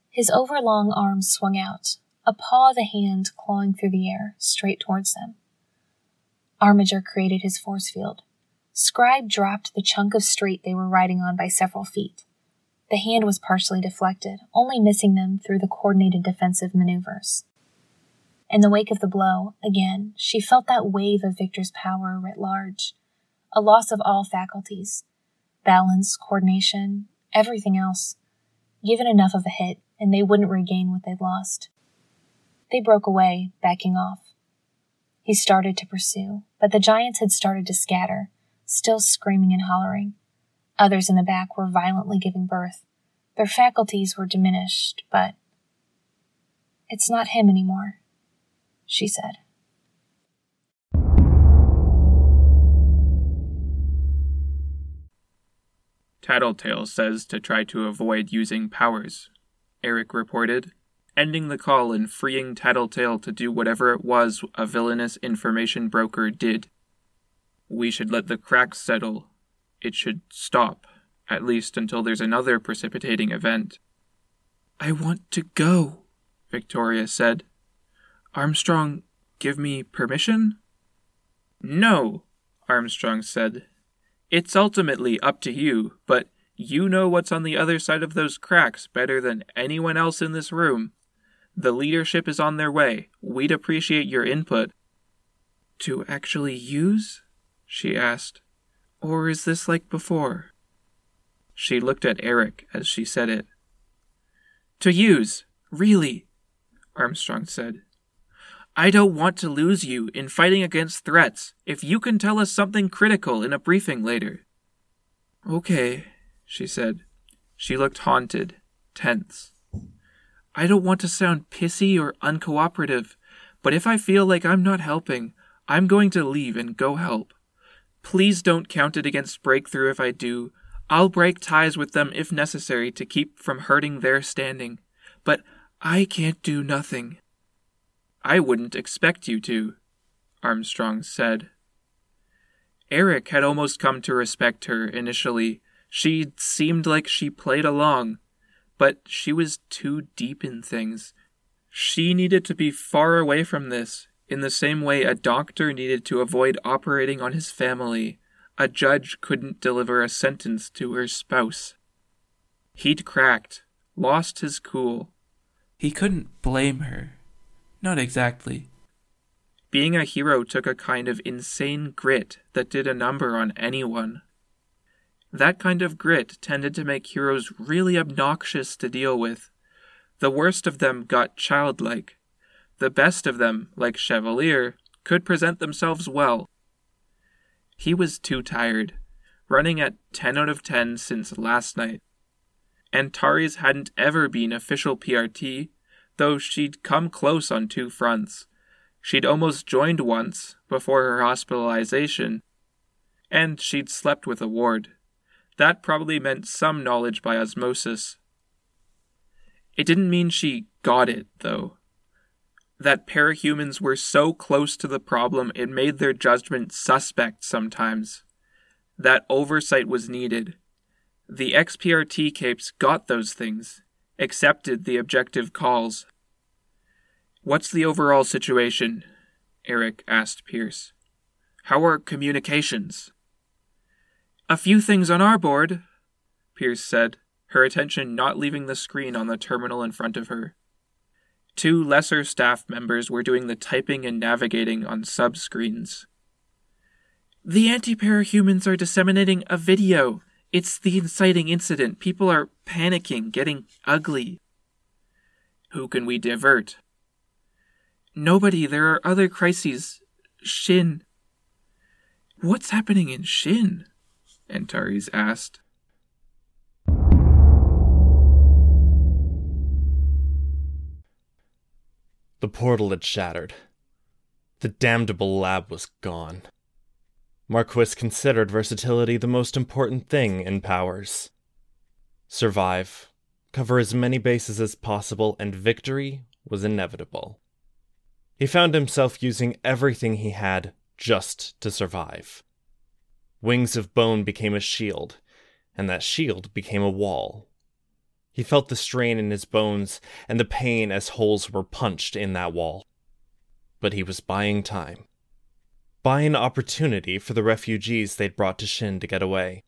His overlong arms swung out, a paw of a hand clawing through the air, straight towards them. Armiger created his force field. Scribe dropped the chunk of street they were riding on by several feet. The hand was partially deflected, only missing them through the coordinated defensive maneuvers. In the wake of the blow, again, she felt that wave of Victor's power writ large, a loss of all faculties balance, coordination, everything else. Given enough of a hit, and they wouldn't regain what they'd lost. They broke away, backing off. He started to pursue, but the giants had started to scatter, still screaming and hollering. Others in the back were violently giving birth. Their faculties were diminished, but. It's not him anymore, she said. Tattletale says to try to avoid using powers, Eric reported, ending the call and freeing Tattletale to do whatever it was a villainous information broker did. We should let the cracks settle. It should stop, at least until there's another precipitating event. I want to go, Victoria said. Armstrong, give me permission? No, Armstrong said, it's ultimately up to you, but you know what's on the other side of those cracks better than anyone else in this room. The leadership is on their way. We'd appreciate your input. To actually use? she asked. Or is this like before? She looked at Eric as she said it. To use, really, Armstrong said. I don't want to lose you in fighting against threats if you can tell us something critical in a briefing later. Okay, she said. She looked haunted, tense. I don't want to sound pissy or uncooperative, but if I feel like I'm not helping, I'm going to leave and go help. Please don't count it against Breakthrough if I do. I'll break ties with them if necessary to keep from hurting their standing. But I can't do nothing. I wouldn't expect you to, Armstrong said. Eric had almost come to respect her initially. She seemed like she played along, but she was too deep in things. She needed to be far away from this, in the same way a doctor needed to avoid operating on his family. A judge couldn't deliver a sentence to her spouse. He'd cracked, lost his cool. He couldn't blame her. Not exactly. Being a hero took a kind of insane grit that did a number on anyone. That kind of grit tended to make heroes really obnoxious to deal with. The worst of them got childlike. The best of them, like Chevalier, could present themselves well. He was too tired, running at 10 out of 10 since last night. Antares hadn't ever been official PRT, though she'd come close on two fronts. She'd almost joined once, before her hospitalization, and she'd slept with a ward. That probably meant some knowledge by osmosis. It didn't mean she got it, though. That parahumans were so close to the problem it made their judgment suspect sometimes. That oversight was needed. The XPRT capes got those things, accepted the objective calls. What's the overall situation? Eric asked Pierce. How are communications? A few things on our board, Pierce said, her attention not leaving the screen on the terminal in front of her. Two lesser staff members were doing the typing and navigating on subscreens. The anti parahumans are disseminating a video it's the inciting incident. People are panicking, getting ugly. Who can we divert? Nobody. There are other crises. Shin. What's happening in Shin? Antares asked. The portal had shattered. The damnable lab was gone. Marquis considered versatility the most important thing in powers. Survive, cover as many bases as possible, and victory was inevitable. He found himself using everything he had just to survive. Wings of Bone became a shield, and that shield became a wall. He felt the strain in his bones and the pain as holes were punched in that wall. But he was buying time. Buying opportunity for the refugees they'd brought to Shin to get away.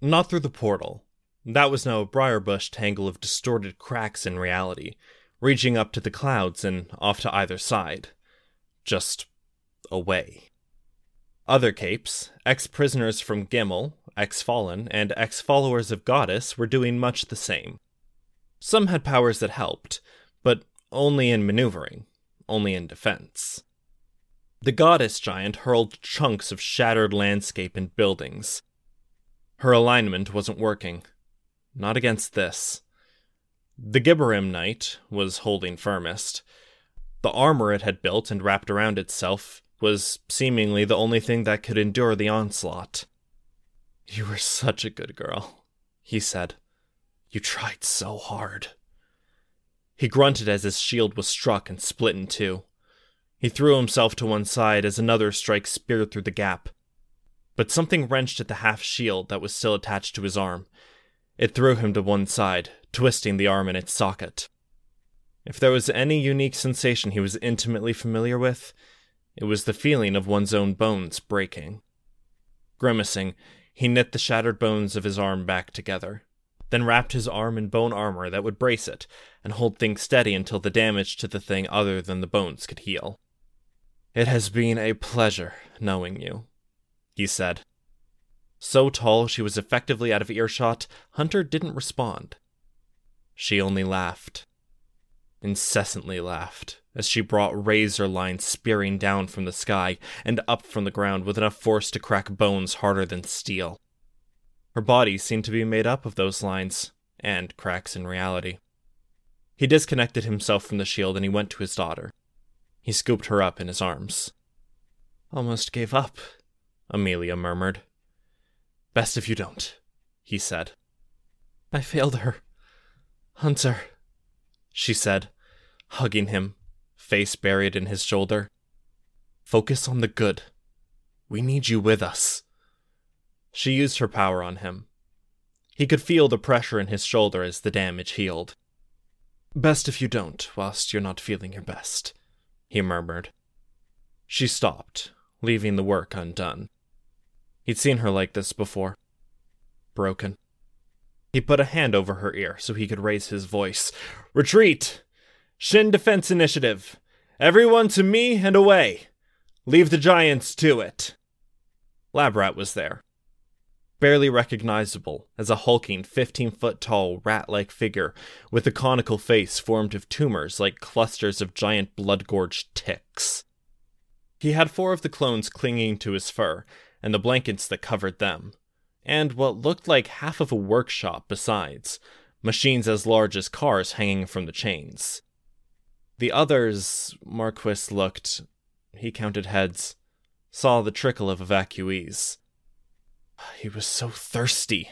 Not through the portal. That was now a briar-bush tangle of distorted cracks in reality, reaching up to the clouds and off to either side. Just away. Other capes, ex prisoners from Gimel, ex Fallen, and ex followers of Goddess were doing much the same. Some had powers that helped, but only in maneuvering, only in defense. The Goddess giant hurled chunks of shattered landscape and buildings. Her alignment wasn't working. Not against this. The Gibborim Knight was holding firmest. The armor it had built and wrapped around itself was seemingly the only thing that could endure the onslaught. You were such a good girl, he said. You tried so hard. He grunted as his shield was struck and split in two. He threw himself to one side as another strike speared through the gap. But something wrenched at the half shield that was still attached to his arm. It threw him to one side, twisting the arm in its socket. If there was any unique sensation he was intimately familiar with, it was the feeling of one's own bones breaking. Grimacing, he knit the shattered bones of his arm back together, then wrapped his arm in bone armor that would brace it and hold things steady until the damage to the thing other than the bones could heal. It has been a pleasure knowing you, he said. So tall she was effectively out of earshot, Hunter didn't respond. She only laughed. Incessantly laughed as she brought razor lines spearing down from the sky and up from the ground with enough force to crack bones harder than steel. Her body seemed to be made up of those lines, and cracks in reality. He disconnected himself from the shield and he went to his daughter. He scooped her up in his arms. Almost gave up, Amelia murmured. Best if you don't, he said. I failed her. Hunter, she said, hugging him face buried in his shoulder. Focus on the good. We need you with us. She used her power on him. He could feel the pressure in his shoulder as the damage healed. Best if you don't, whilst you're not feeling your best, he murmured. She stopped, leaving the work undone. He'd seen her like this before. Broken. He put a hand over her ear so he could raise his voice. Retreat! Shin Defense Initiative! Everyone to me and away. Leave the giants to it. Labrat was there. Barely recognizable as a hulking, 15 foot tall, rat like figure with a conical face formed of tumors like clusters of giant blood gorged ticks. He had four of the clones clinging to his fur, and the blankets that covered them, and what looked like half of a workshop besides, machines as large as cars hanging from the chains. The others, Marquis looked. He counted heads, saw the trickle of evacuees. He was so thirsty.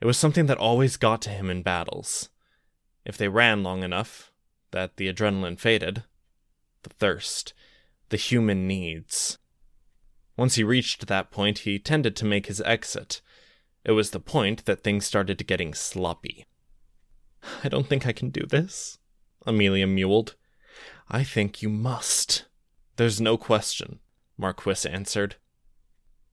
It was something that always got to him in battles. If they ran long enough, that the adrenaline faded. The thirst, the human needs. Once he reached that point, he tended to make his exit. It was the point that things started getting sloppy. I don't think I can do this, Amelia mewed. I think you must. There's no question, Marquis answered.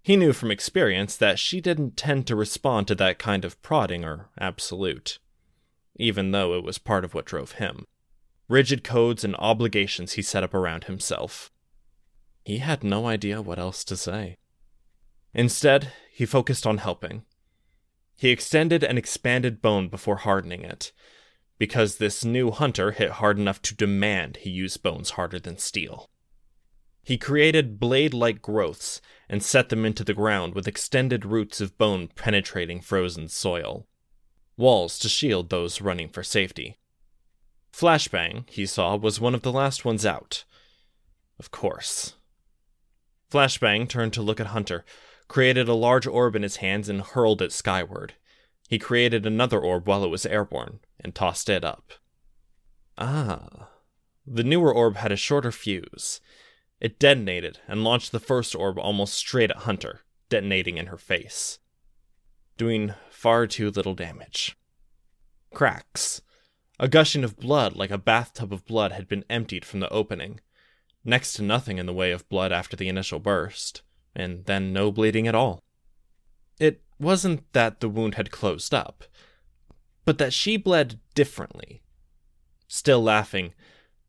He knew from experience that she didn't tend to respond to that kind of prodding or absolute, even though it was part of what drove him. Rigid codes and obligations he set up around himself. He had no idea what else to say. Instead, he focused on helping. He extended and expanded bone before hardening it, because this new hunter hit hard enough to demand he use bones harder than steel. He created blade like growths and set them into the ground with extended roots of bone penetrating frozen soil. Walls to shield those running for safety. Flashbang, he saw, was one of the last ones out. Of course. Flashbang turned to look at Hunter, created a large orb in his hands, and hurled it skyward. He created another orb while it was airborne and tossed it up. Ah. The newer orb had a shorter fuse. It detonated and launched the first orb almost straight at Hunter, detonating in her face, doing far too little damage. cracks. A gushing of blood, like a bathtub of blood, had been emptied from the opening. Next to nothing in the way of blood after the initial burst, and then no bleeding at all. It wasn't that the wound had closed up, but that she bled differently. Still laughing,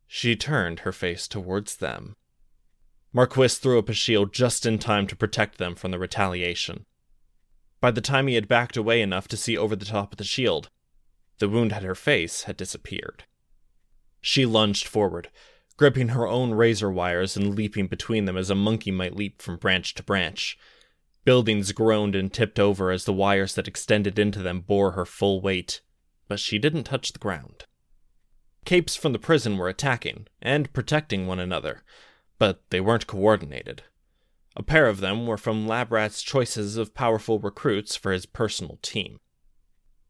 she turned her face towards them. Marquis threw up a shield just in time to protect them from the retaliation. By the time he had backed away enough to see over the top of the shield, the wound at her face had disappeared. She lunged forward, gripping her own razor wires and leaping between them as a monkey might leap from branch to branch. Buildings groaned and tipped over as the wires that extended into them bore her full weight, but she didn't touch the ground. Capes from the prison were attacking and protecting one another, but they weren't coordinated. A pair of them were from Labrat's choices of powerful recruits for his personal team.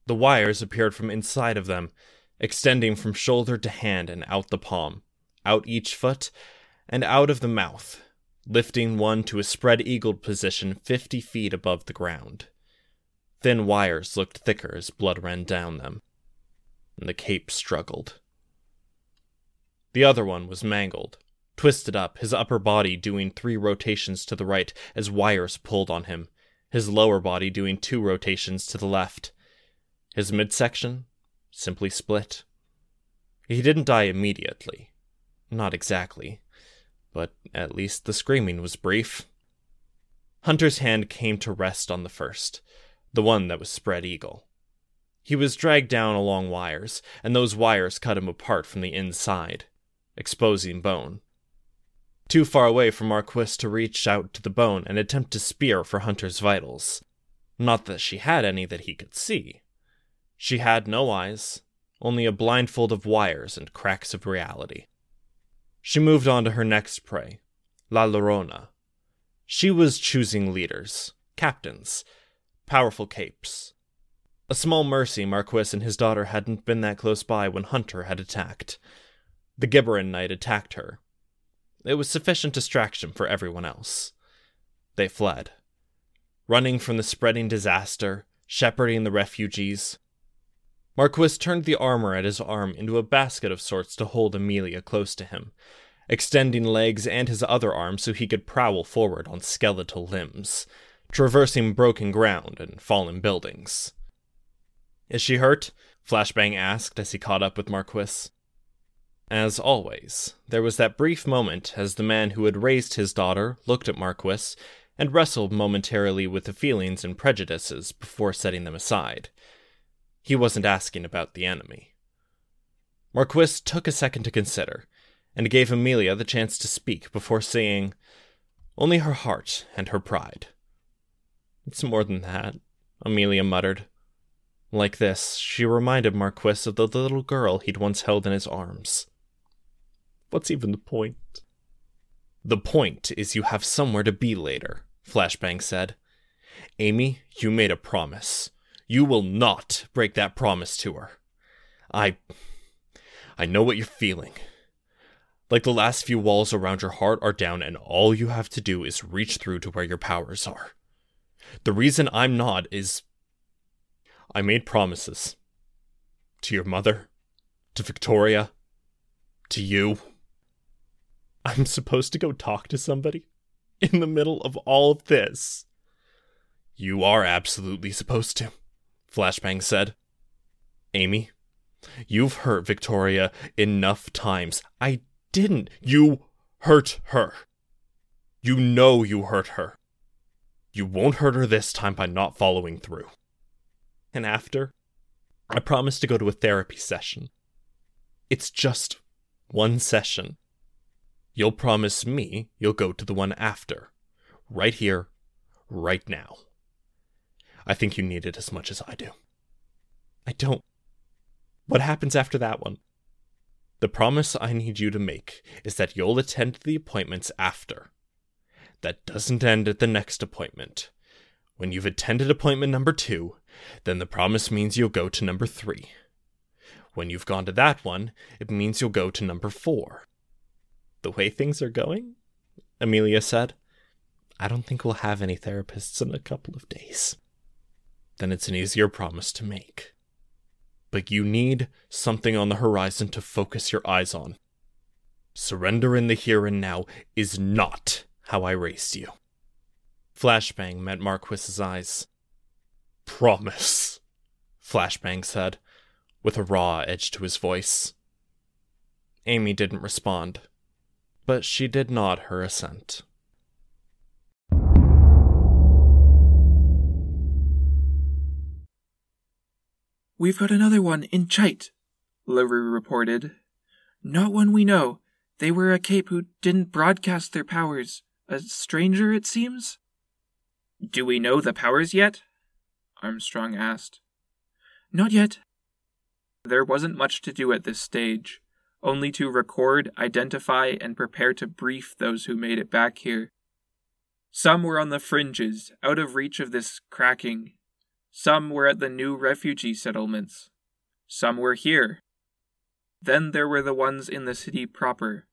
The wires appeared from inside of them, extending from shoulder to hand and out the palm, out each foot, and out of the mouth, lifting one to a spread eagled position fifty feet above the ground. Thin wires looked thicker as blood ran down them, and the cape struggled. The other one was mangled, twisted up, his upper body doing three rotations to the right as wires pulled on him, his lower body doing two rotations to the left. His midsection simply split. He didn't die immediately. Not exactly. But at least the screaming was brief. Hunter's hand came to rest on the first, the one that was spread eagle. He was dragged down along wires, and those wires cut him apart from the inside, exposing bone. Too far away for Marquis to reach out to the bone and attempt to spear for Hunter's vitals. Not that she had any that he could see. She had no eyes, only a blindfold of wires and cracks of reality. She moved on to her next prey, La Llorona. She was choosing leaders, captains, powerful capes. A small mercy Marquis and his daughter hadn't been that close by when Hunter had attacked. The Gibborim Knight attacked her. It was sufficient distraction for everyone else. They fled, running from the spreading disaster, shepherding the refugees, Marquis turned the armor at his arm into a basket of sorts to hold Amelia close to him, extending legs and his other arm so he could prowl forward on skeletal limbs, traversing broken ground and fallen buildings. Is she hurt? Flashbang asked as he caught up with Marquis. As always, there was that brief moment as the man who had raised his daughter looked at Marquis and wrestled momentarily with the feelings and prejudices before setting them aside. He wasn't asking about the enemy. Marquis took a second to consider, and gave Amelia the chance to speak before saying, Only her heart and her pride. It's more than that, Amelia muttered. Like this, she reminded Marquis of the little girl he'd once held in his arms. What's even the point? The point is you have somewhere to be later, Flashbang said. Amy, you made a promise. You will not break that promise to her. I. I know what you're feeling. Like the last few walls around your heart are down, and all you have to do is reach through to where your powers are. The reason I'm not is. I made promises. To your mother, to Victoria, to you. I'm supposed to go talk to somebody in the middle of all of this. You are absolutely supposed to. Flashbang said. Amy, you've hurt Victoria enough times. I didn't. You hurt her. You know you hurt her. You won't hurt her this time by not following through. And after, I promise to go to a therapy session. It's just one session. You'll promise me you'll go to the one after. Right here, right now. I think you need it as much as I do. I don't. What happens after that one? The promise I need you to make is that you'll attend the appointments after. That doesn't end at the next appointment. When you've attended appointment number two, then the promise means you'll go to number three. When you've gone to that one, it means you'll go to number four. The way things are going, Amelia said, I don't think we'll have any therapists in a couple of days then it's an easier promise to make. but you need something on the horizon to focus your eyes on. Surrender in the here and now is not how I raised you. Flashbang met Marquis's eyes. Promise, Flashbang said, with a raw edge to his voice. Amy didn't respond, but she did nod her assent. We've got another one in Cheit, LaRue reported. Not one we know. They were a cape who didn't broadcast their powers. A stranger, it seems? Do we know the powers yet? Armstrong asked. Not yet. There wasn't much to do at this stage, only to record, identify, and prepare to brief those who made it back here. Some were on the fringes, out of reach of this cracking, some were at the new refugee settlements. Some were here. Then there were the ones in the city proper.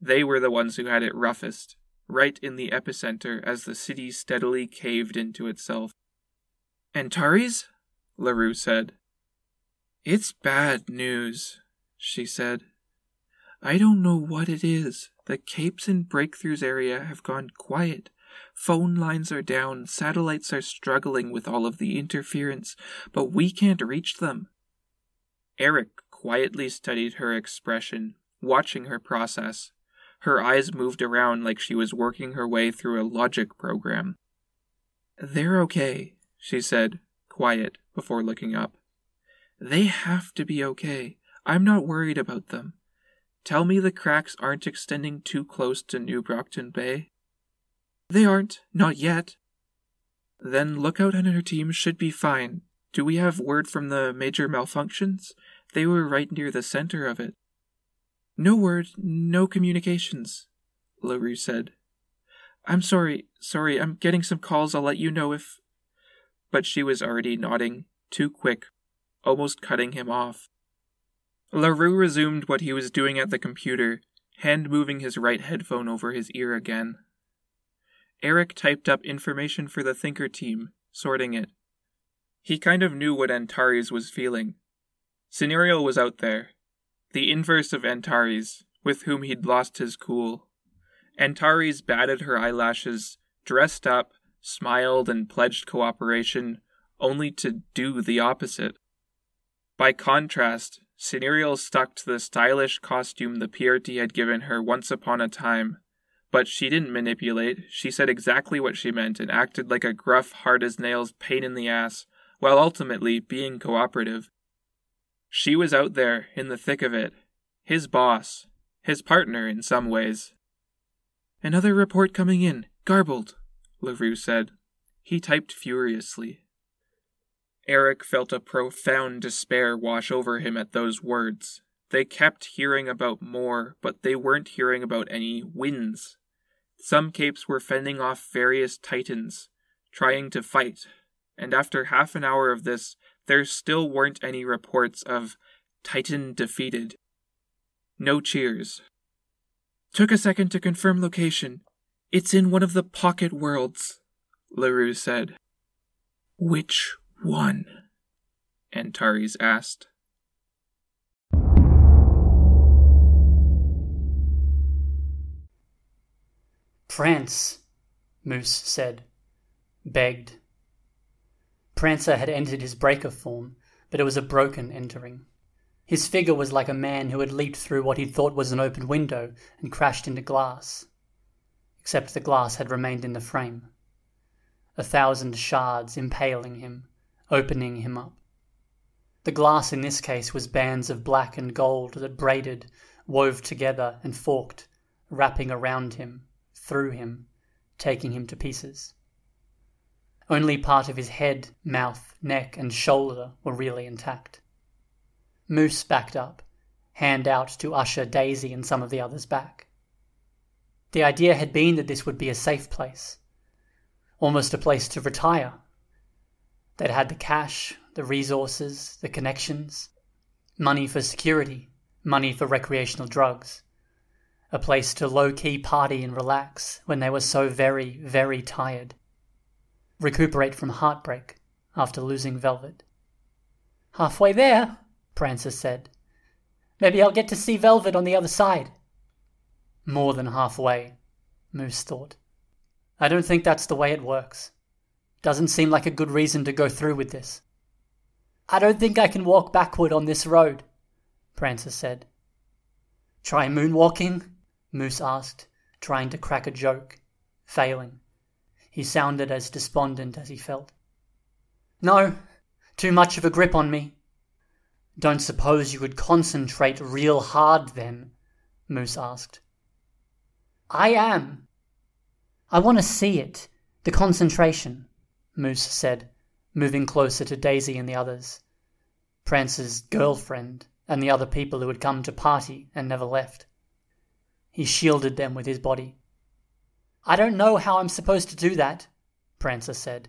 They were the ones who had it roughest, right in the epicenter as the city steadily caved into itself. Antares? LaRue said. It's bad news, she said. I don't know what it is. The Capes and Breakthroughs area have gone quiet, Phone lines are down, satellites are struggling with all of the interference, but we can't reach them. Eric quietly studied her expression, watching her process. Her eyes moved around like she was working her way through a logic program. They're okay, she said, quiet, before looking up. They have to be okay. I'm not worried about them. Tell me the cracks aren't extending too close to New Brockton Bay. They aren't, not yet. Then Lookout and her team should be fine. Do we have word from the major malfunctions? They were right near the center of it. No word, no communications, LaRue said. I'm sorry, sorry, I'm getting some calls. I'll let you know if. But she was already nodding, too quick, almost cutting him off. LaRue resumed what he was doing at the computer, hand moving his right headphone over his ear again. Eric typed up information for the Thinker team, sorting it. He kind of knew what Antares was feeling. Cinereal was out there, the inverse of Antares, with whom he'd lost his cool. Antares batted her eyelashes, dressed up, smiled, and pledged cooperation, only to do the opposite. By contrast, Cinereal stuck to the stylish costume the PRT had given her once upon a time, but she didn't manipulate. She said exactly what she meant and acted like a gruff, hard as nails pain in the ass, while ultimately being cooperative. She was out there, in the thick of it. His boss. His partner, in some ways. Another report coming in. Garbled, LaRue said. He typed furiously. Eric felt a profound despair wash over him at those words. They kept hearing about more, but they weren't hearing about any wins. Some capes were fending off various titans, trying to fight, and after half an hour of this, there still weren't any reports of Titan defeated. No cheers. Took a second to confirm location. It's in one of the pocket worlds, LaRue said. Which one? Antares asked. Prance, Moose said. Begged. Prancer had entered his breaker form, but it was a broken entering. His figure was like a man who had leaped through what he thought was an open window and crashed into glass. Except the glass had remained in the frame. A thousand shards impaling him, opening him up. The glass in this case was bands of black and gold that braided, wove together, and forked, wrapping around him, through him, taking him to pieces. Only part of his head, mouth, neck, and shoulder were really intact. Moose backed up, hand out to usher Daisy and some of the others back. The idea had been that this would be a safe place, almost a place to retire. They'd had the cash, the resources, the connections, money for security, money for recreational drugs a place to low key party and relax when they were so very, very tired. Recuperate from heartbreak after losing Velvet. Halfway there, Prancer said. Maybe I'll get to see Velvet on the other side. More than halfway, Moose thought. I don't think that's the way it works. Doesn't seem like a good reason to go through with this. I don't think I can walk backward on this road, Prancer said. Try moonwalking? Moose asked, trying to crack a joke, failing. He sounded as despondent as he felt. No, too much of a grip on me. Don't suppose you could concentrate real hard then? Moose asked. I am. I want to see it, the concentration, Moose said, moving closer to Daisy and the others. Prancer's girlfriend and the other people who had come to party and never left. He shielded them with his body. I don't know how I'm supposed to do that, Prancer said.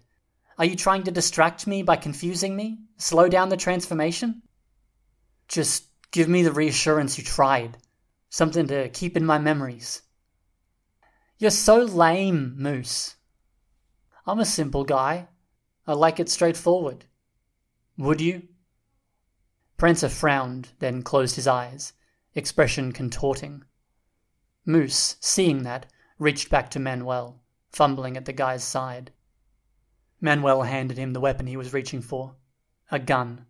Are you trying to distract me by confusing me? Slow down the transformation? Just give me the reassurance you tried. Something to keep in my memories. You're so lame, Moose. I'm a simple guy. I like it straightforward. Would you? Prancer frowned, then closed his eyes, expression contorting. Moose, seeing that, reached back to Manuel, fumbling at the guy's side. Manuel handed him the weapon he was reaching for a gun.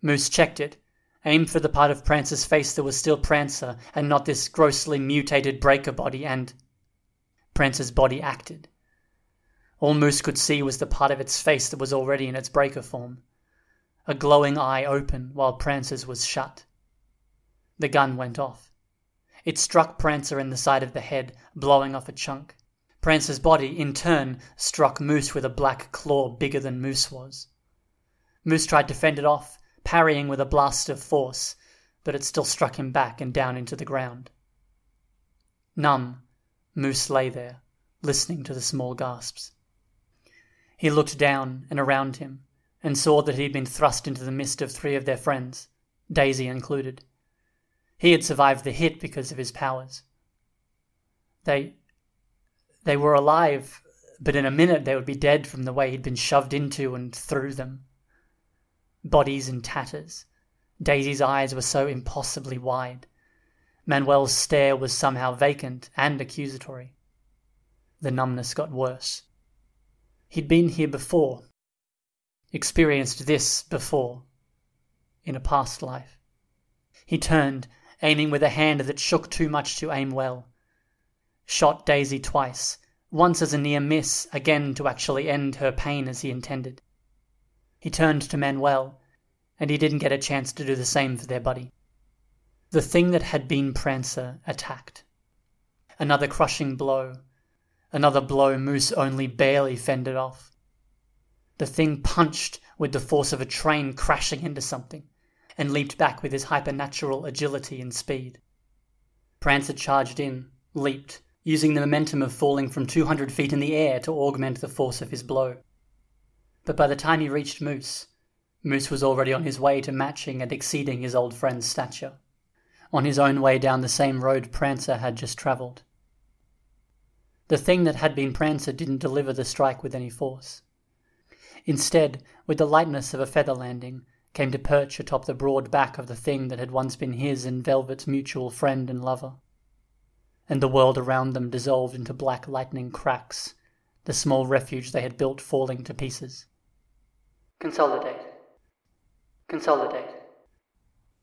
Moose checked it, aimed for the part of Prancer's face that was still Prancer and not this grossly mutated breaker body, and. Prancer's body acted. All Moose could see was the part of its face that was already in its breaker form. A glowing eye open while Prancer's was shut. The gun went off. It struck Prancer in the side of the head, blowing off a chunk. Prancer's body, in turn, struck Moose with a black claw bigger than Moose was. Moose tried to fend it off, parrying with a blast of force, but it still struck him back and down into the ground. Numb, Moose lay there, listening to the small gasps. He looked down and around him, and saw that he had been thrust into the midst of three of their friends, Daisy included. He had survived the hit because of his powers. They they were alive, but in a minute they would be dead from the way he'd been shoved into and through them. Bodies in tatters. Daisy's eyes were so impossibly wide. Manuel's stare was somehow vacant and accusatory. The numbness got worse. He'd been here before, experienced this before, in a past life. He turned, aiming with a hand that shook too much to aim well shot Daisy twice, once as a near miss, again to actually end her pain as he intended. He turned to Manuel, and he didn't get a chance to do the same for their buddy. The thing that had been Prancer attacked. Another crushing blow. Another blow Moose only barely fended off. The thing punched with the force of a train crashing into something, and leaped back with his hypernatural agility and speed. Prancer charged in, leaped, using the momentum of falling from 200 feet in the air to augment the force of his blow. But by the time he reached Moose, Moose was already on his way to matching and exceeding his old friend's stature, on his own way down the same road Prancer had just travelled. The thing that had been Prancer didn't deliver the strike with any force. Instead, with the lightness of a feather landing, came to perch atop the broad back of the thing that had once been his and Velvet's mutual friend and lover and the world around them dissolved into black lightning cracks, the small refuge they had built falling to pieces. Consolidate. Consolidate.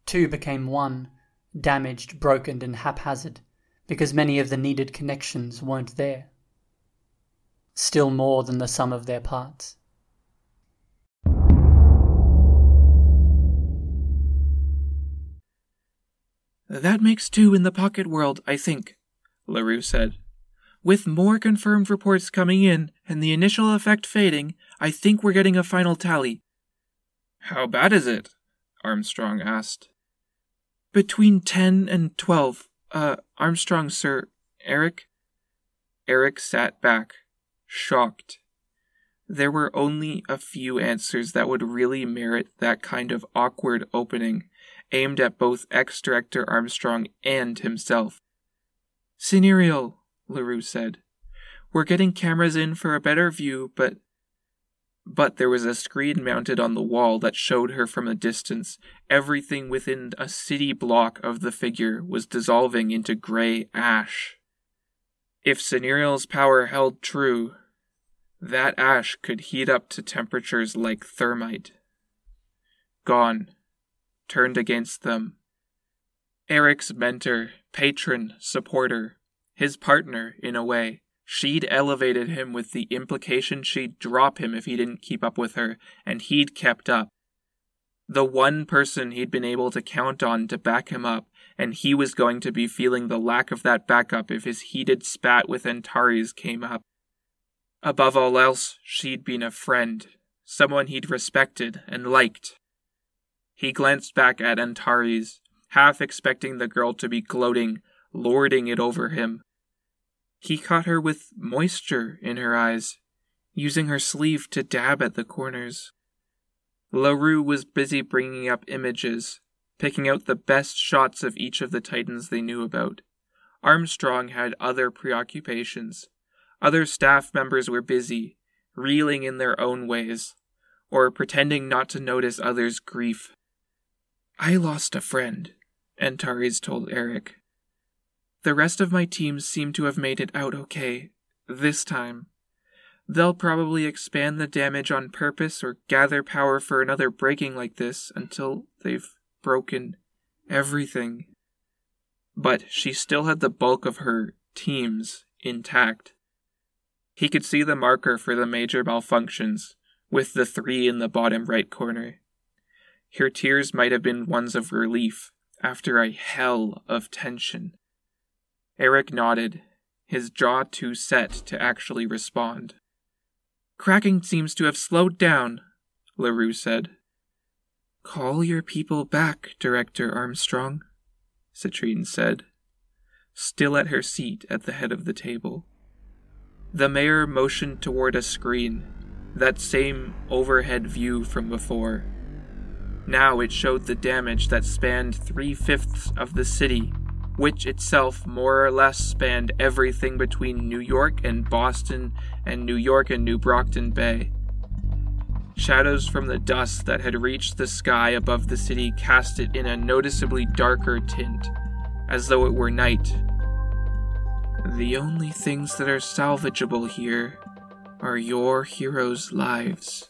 Two became one, damaged, broken, and haphazard, because many of the needed connections weren't there. Still more than the sum of their parts. That makes two in the pocket world, I think, LaRue said. With more confirmed reports coming in and the initial effect fading, I think we're getting a final tally. How bad is it? Armstrong asked. Between ten and twelve. Uh, Armstrong, sir. Eric? Eric sat back, shocked. There were only a few answers that would really merit that kind of awkward opening, aimed at both ex director Armstrong and himself. Cinereal, LaRue said. We're getting cameras in for a better view, but But there was a screen mounted on the wall that showed her from a distance. Everything within a city block of the figure was dissolving into gray ash. If Cinereal's power held true, that ash could heat up to temperatures like thermite. Gone. Turned against them. Eric's mentor, patron, supporter, his partner, in a way. She'd elevated him with the implication she'd drop him if he didn't keep up with her, and he'd kept up. The one person he'd been able to count on to back him up, and he was going to be feeling the lack of that backup if his heated spat with Antares came up. Above all else, she'd been a friend, someone he'd respected and liked. He glanced back at Antares, half expecting the girl to be gloating, lording it over him. He caught her with moisture in her eyes, using her sleeve to dab at the corners. LaRue was busy bringing up images, picking out the best shots of each of the Titans they knew about. Armstrong had other preoccupations. Other staff members were busy, reeling in their own ways, or pretending not to notice others' grief. I lost a friend, Antares told Eric. The rest of my team seem to have made it out okay, this time. They'll probably expand the damage on purpose or gather power for another breaking like this until they've broken everything. But she still had the bulk of her teams intact. He could see the marker for the major malfunctions, with the three in the bottom right corner. Her tears might have been ones of relief after a hell of tension. Eric nodded, his jaw too set to actually respond. Cracking seems to have slowed down, LaRue said. Call your people back, Director Armstrong, Citrine said, still at her seat at the head of the table. The mayor motioned toward a screen, that same overhead view from before. Now it showed the damage that spanned three fifths of the city which itself more or less spanned everything between New York and Boston and New York and New Brockton Bay. Shadows from the dust that had reached the sky above the city cast it in a noticeably darker tint, as though it were night. The only things that are salvageable here are your heroes' lives.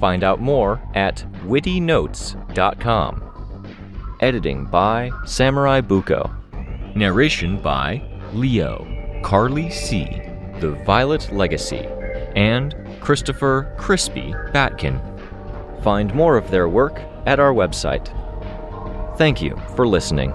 Find out more at wittynotes.com. Editing by Samurai Buko. Narration by Leo, Carly C., The Violet Legacy, and Christopher Crispy Batkin. Find more of their work at our website. Thank you for listening.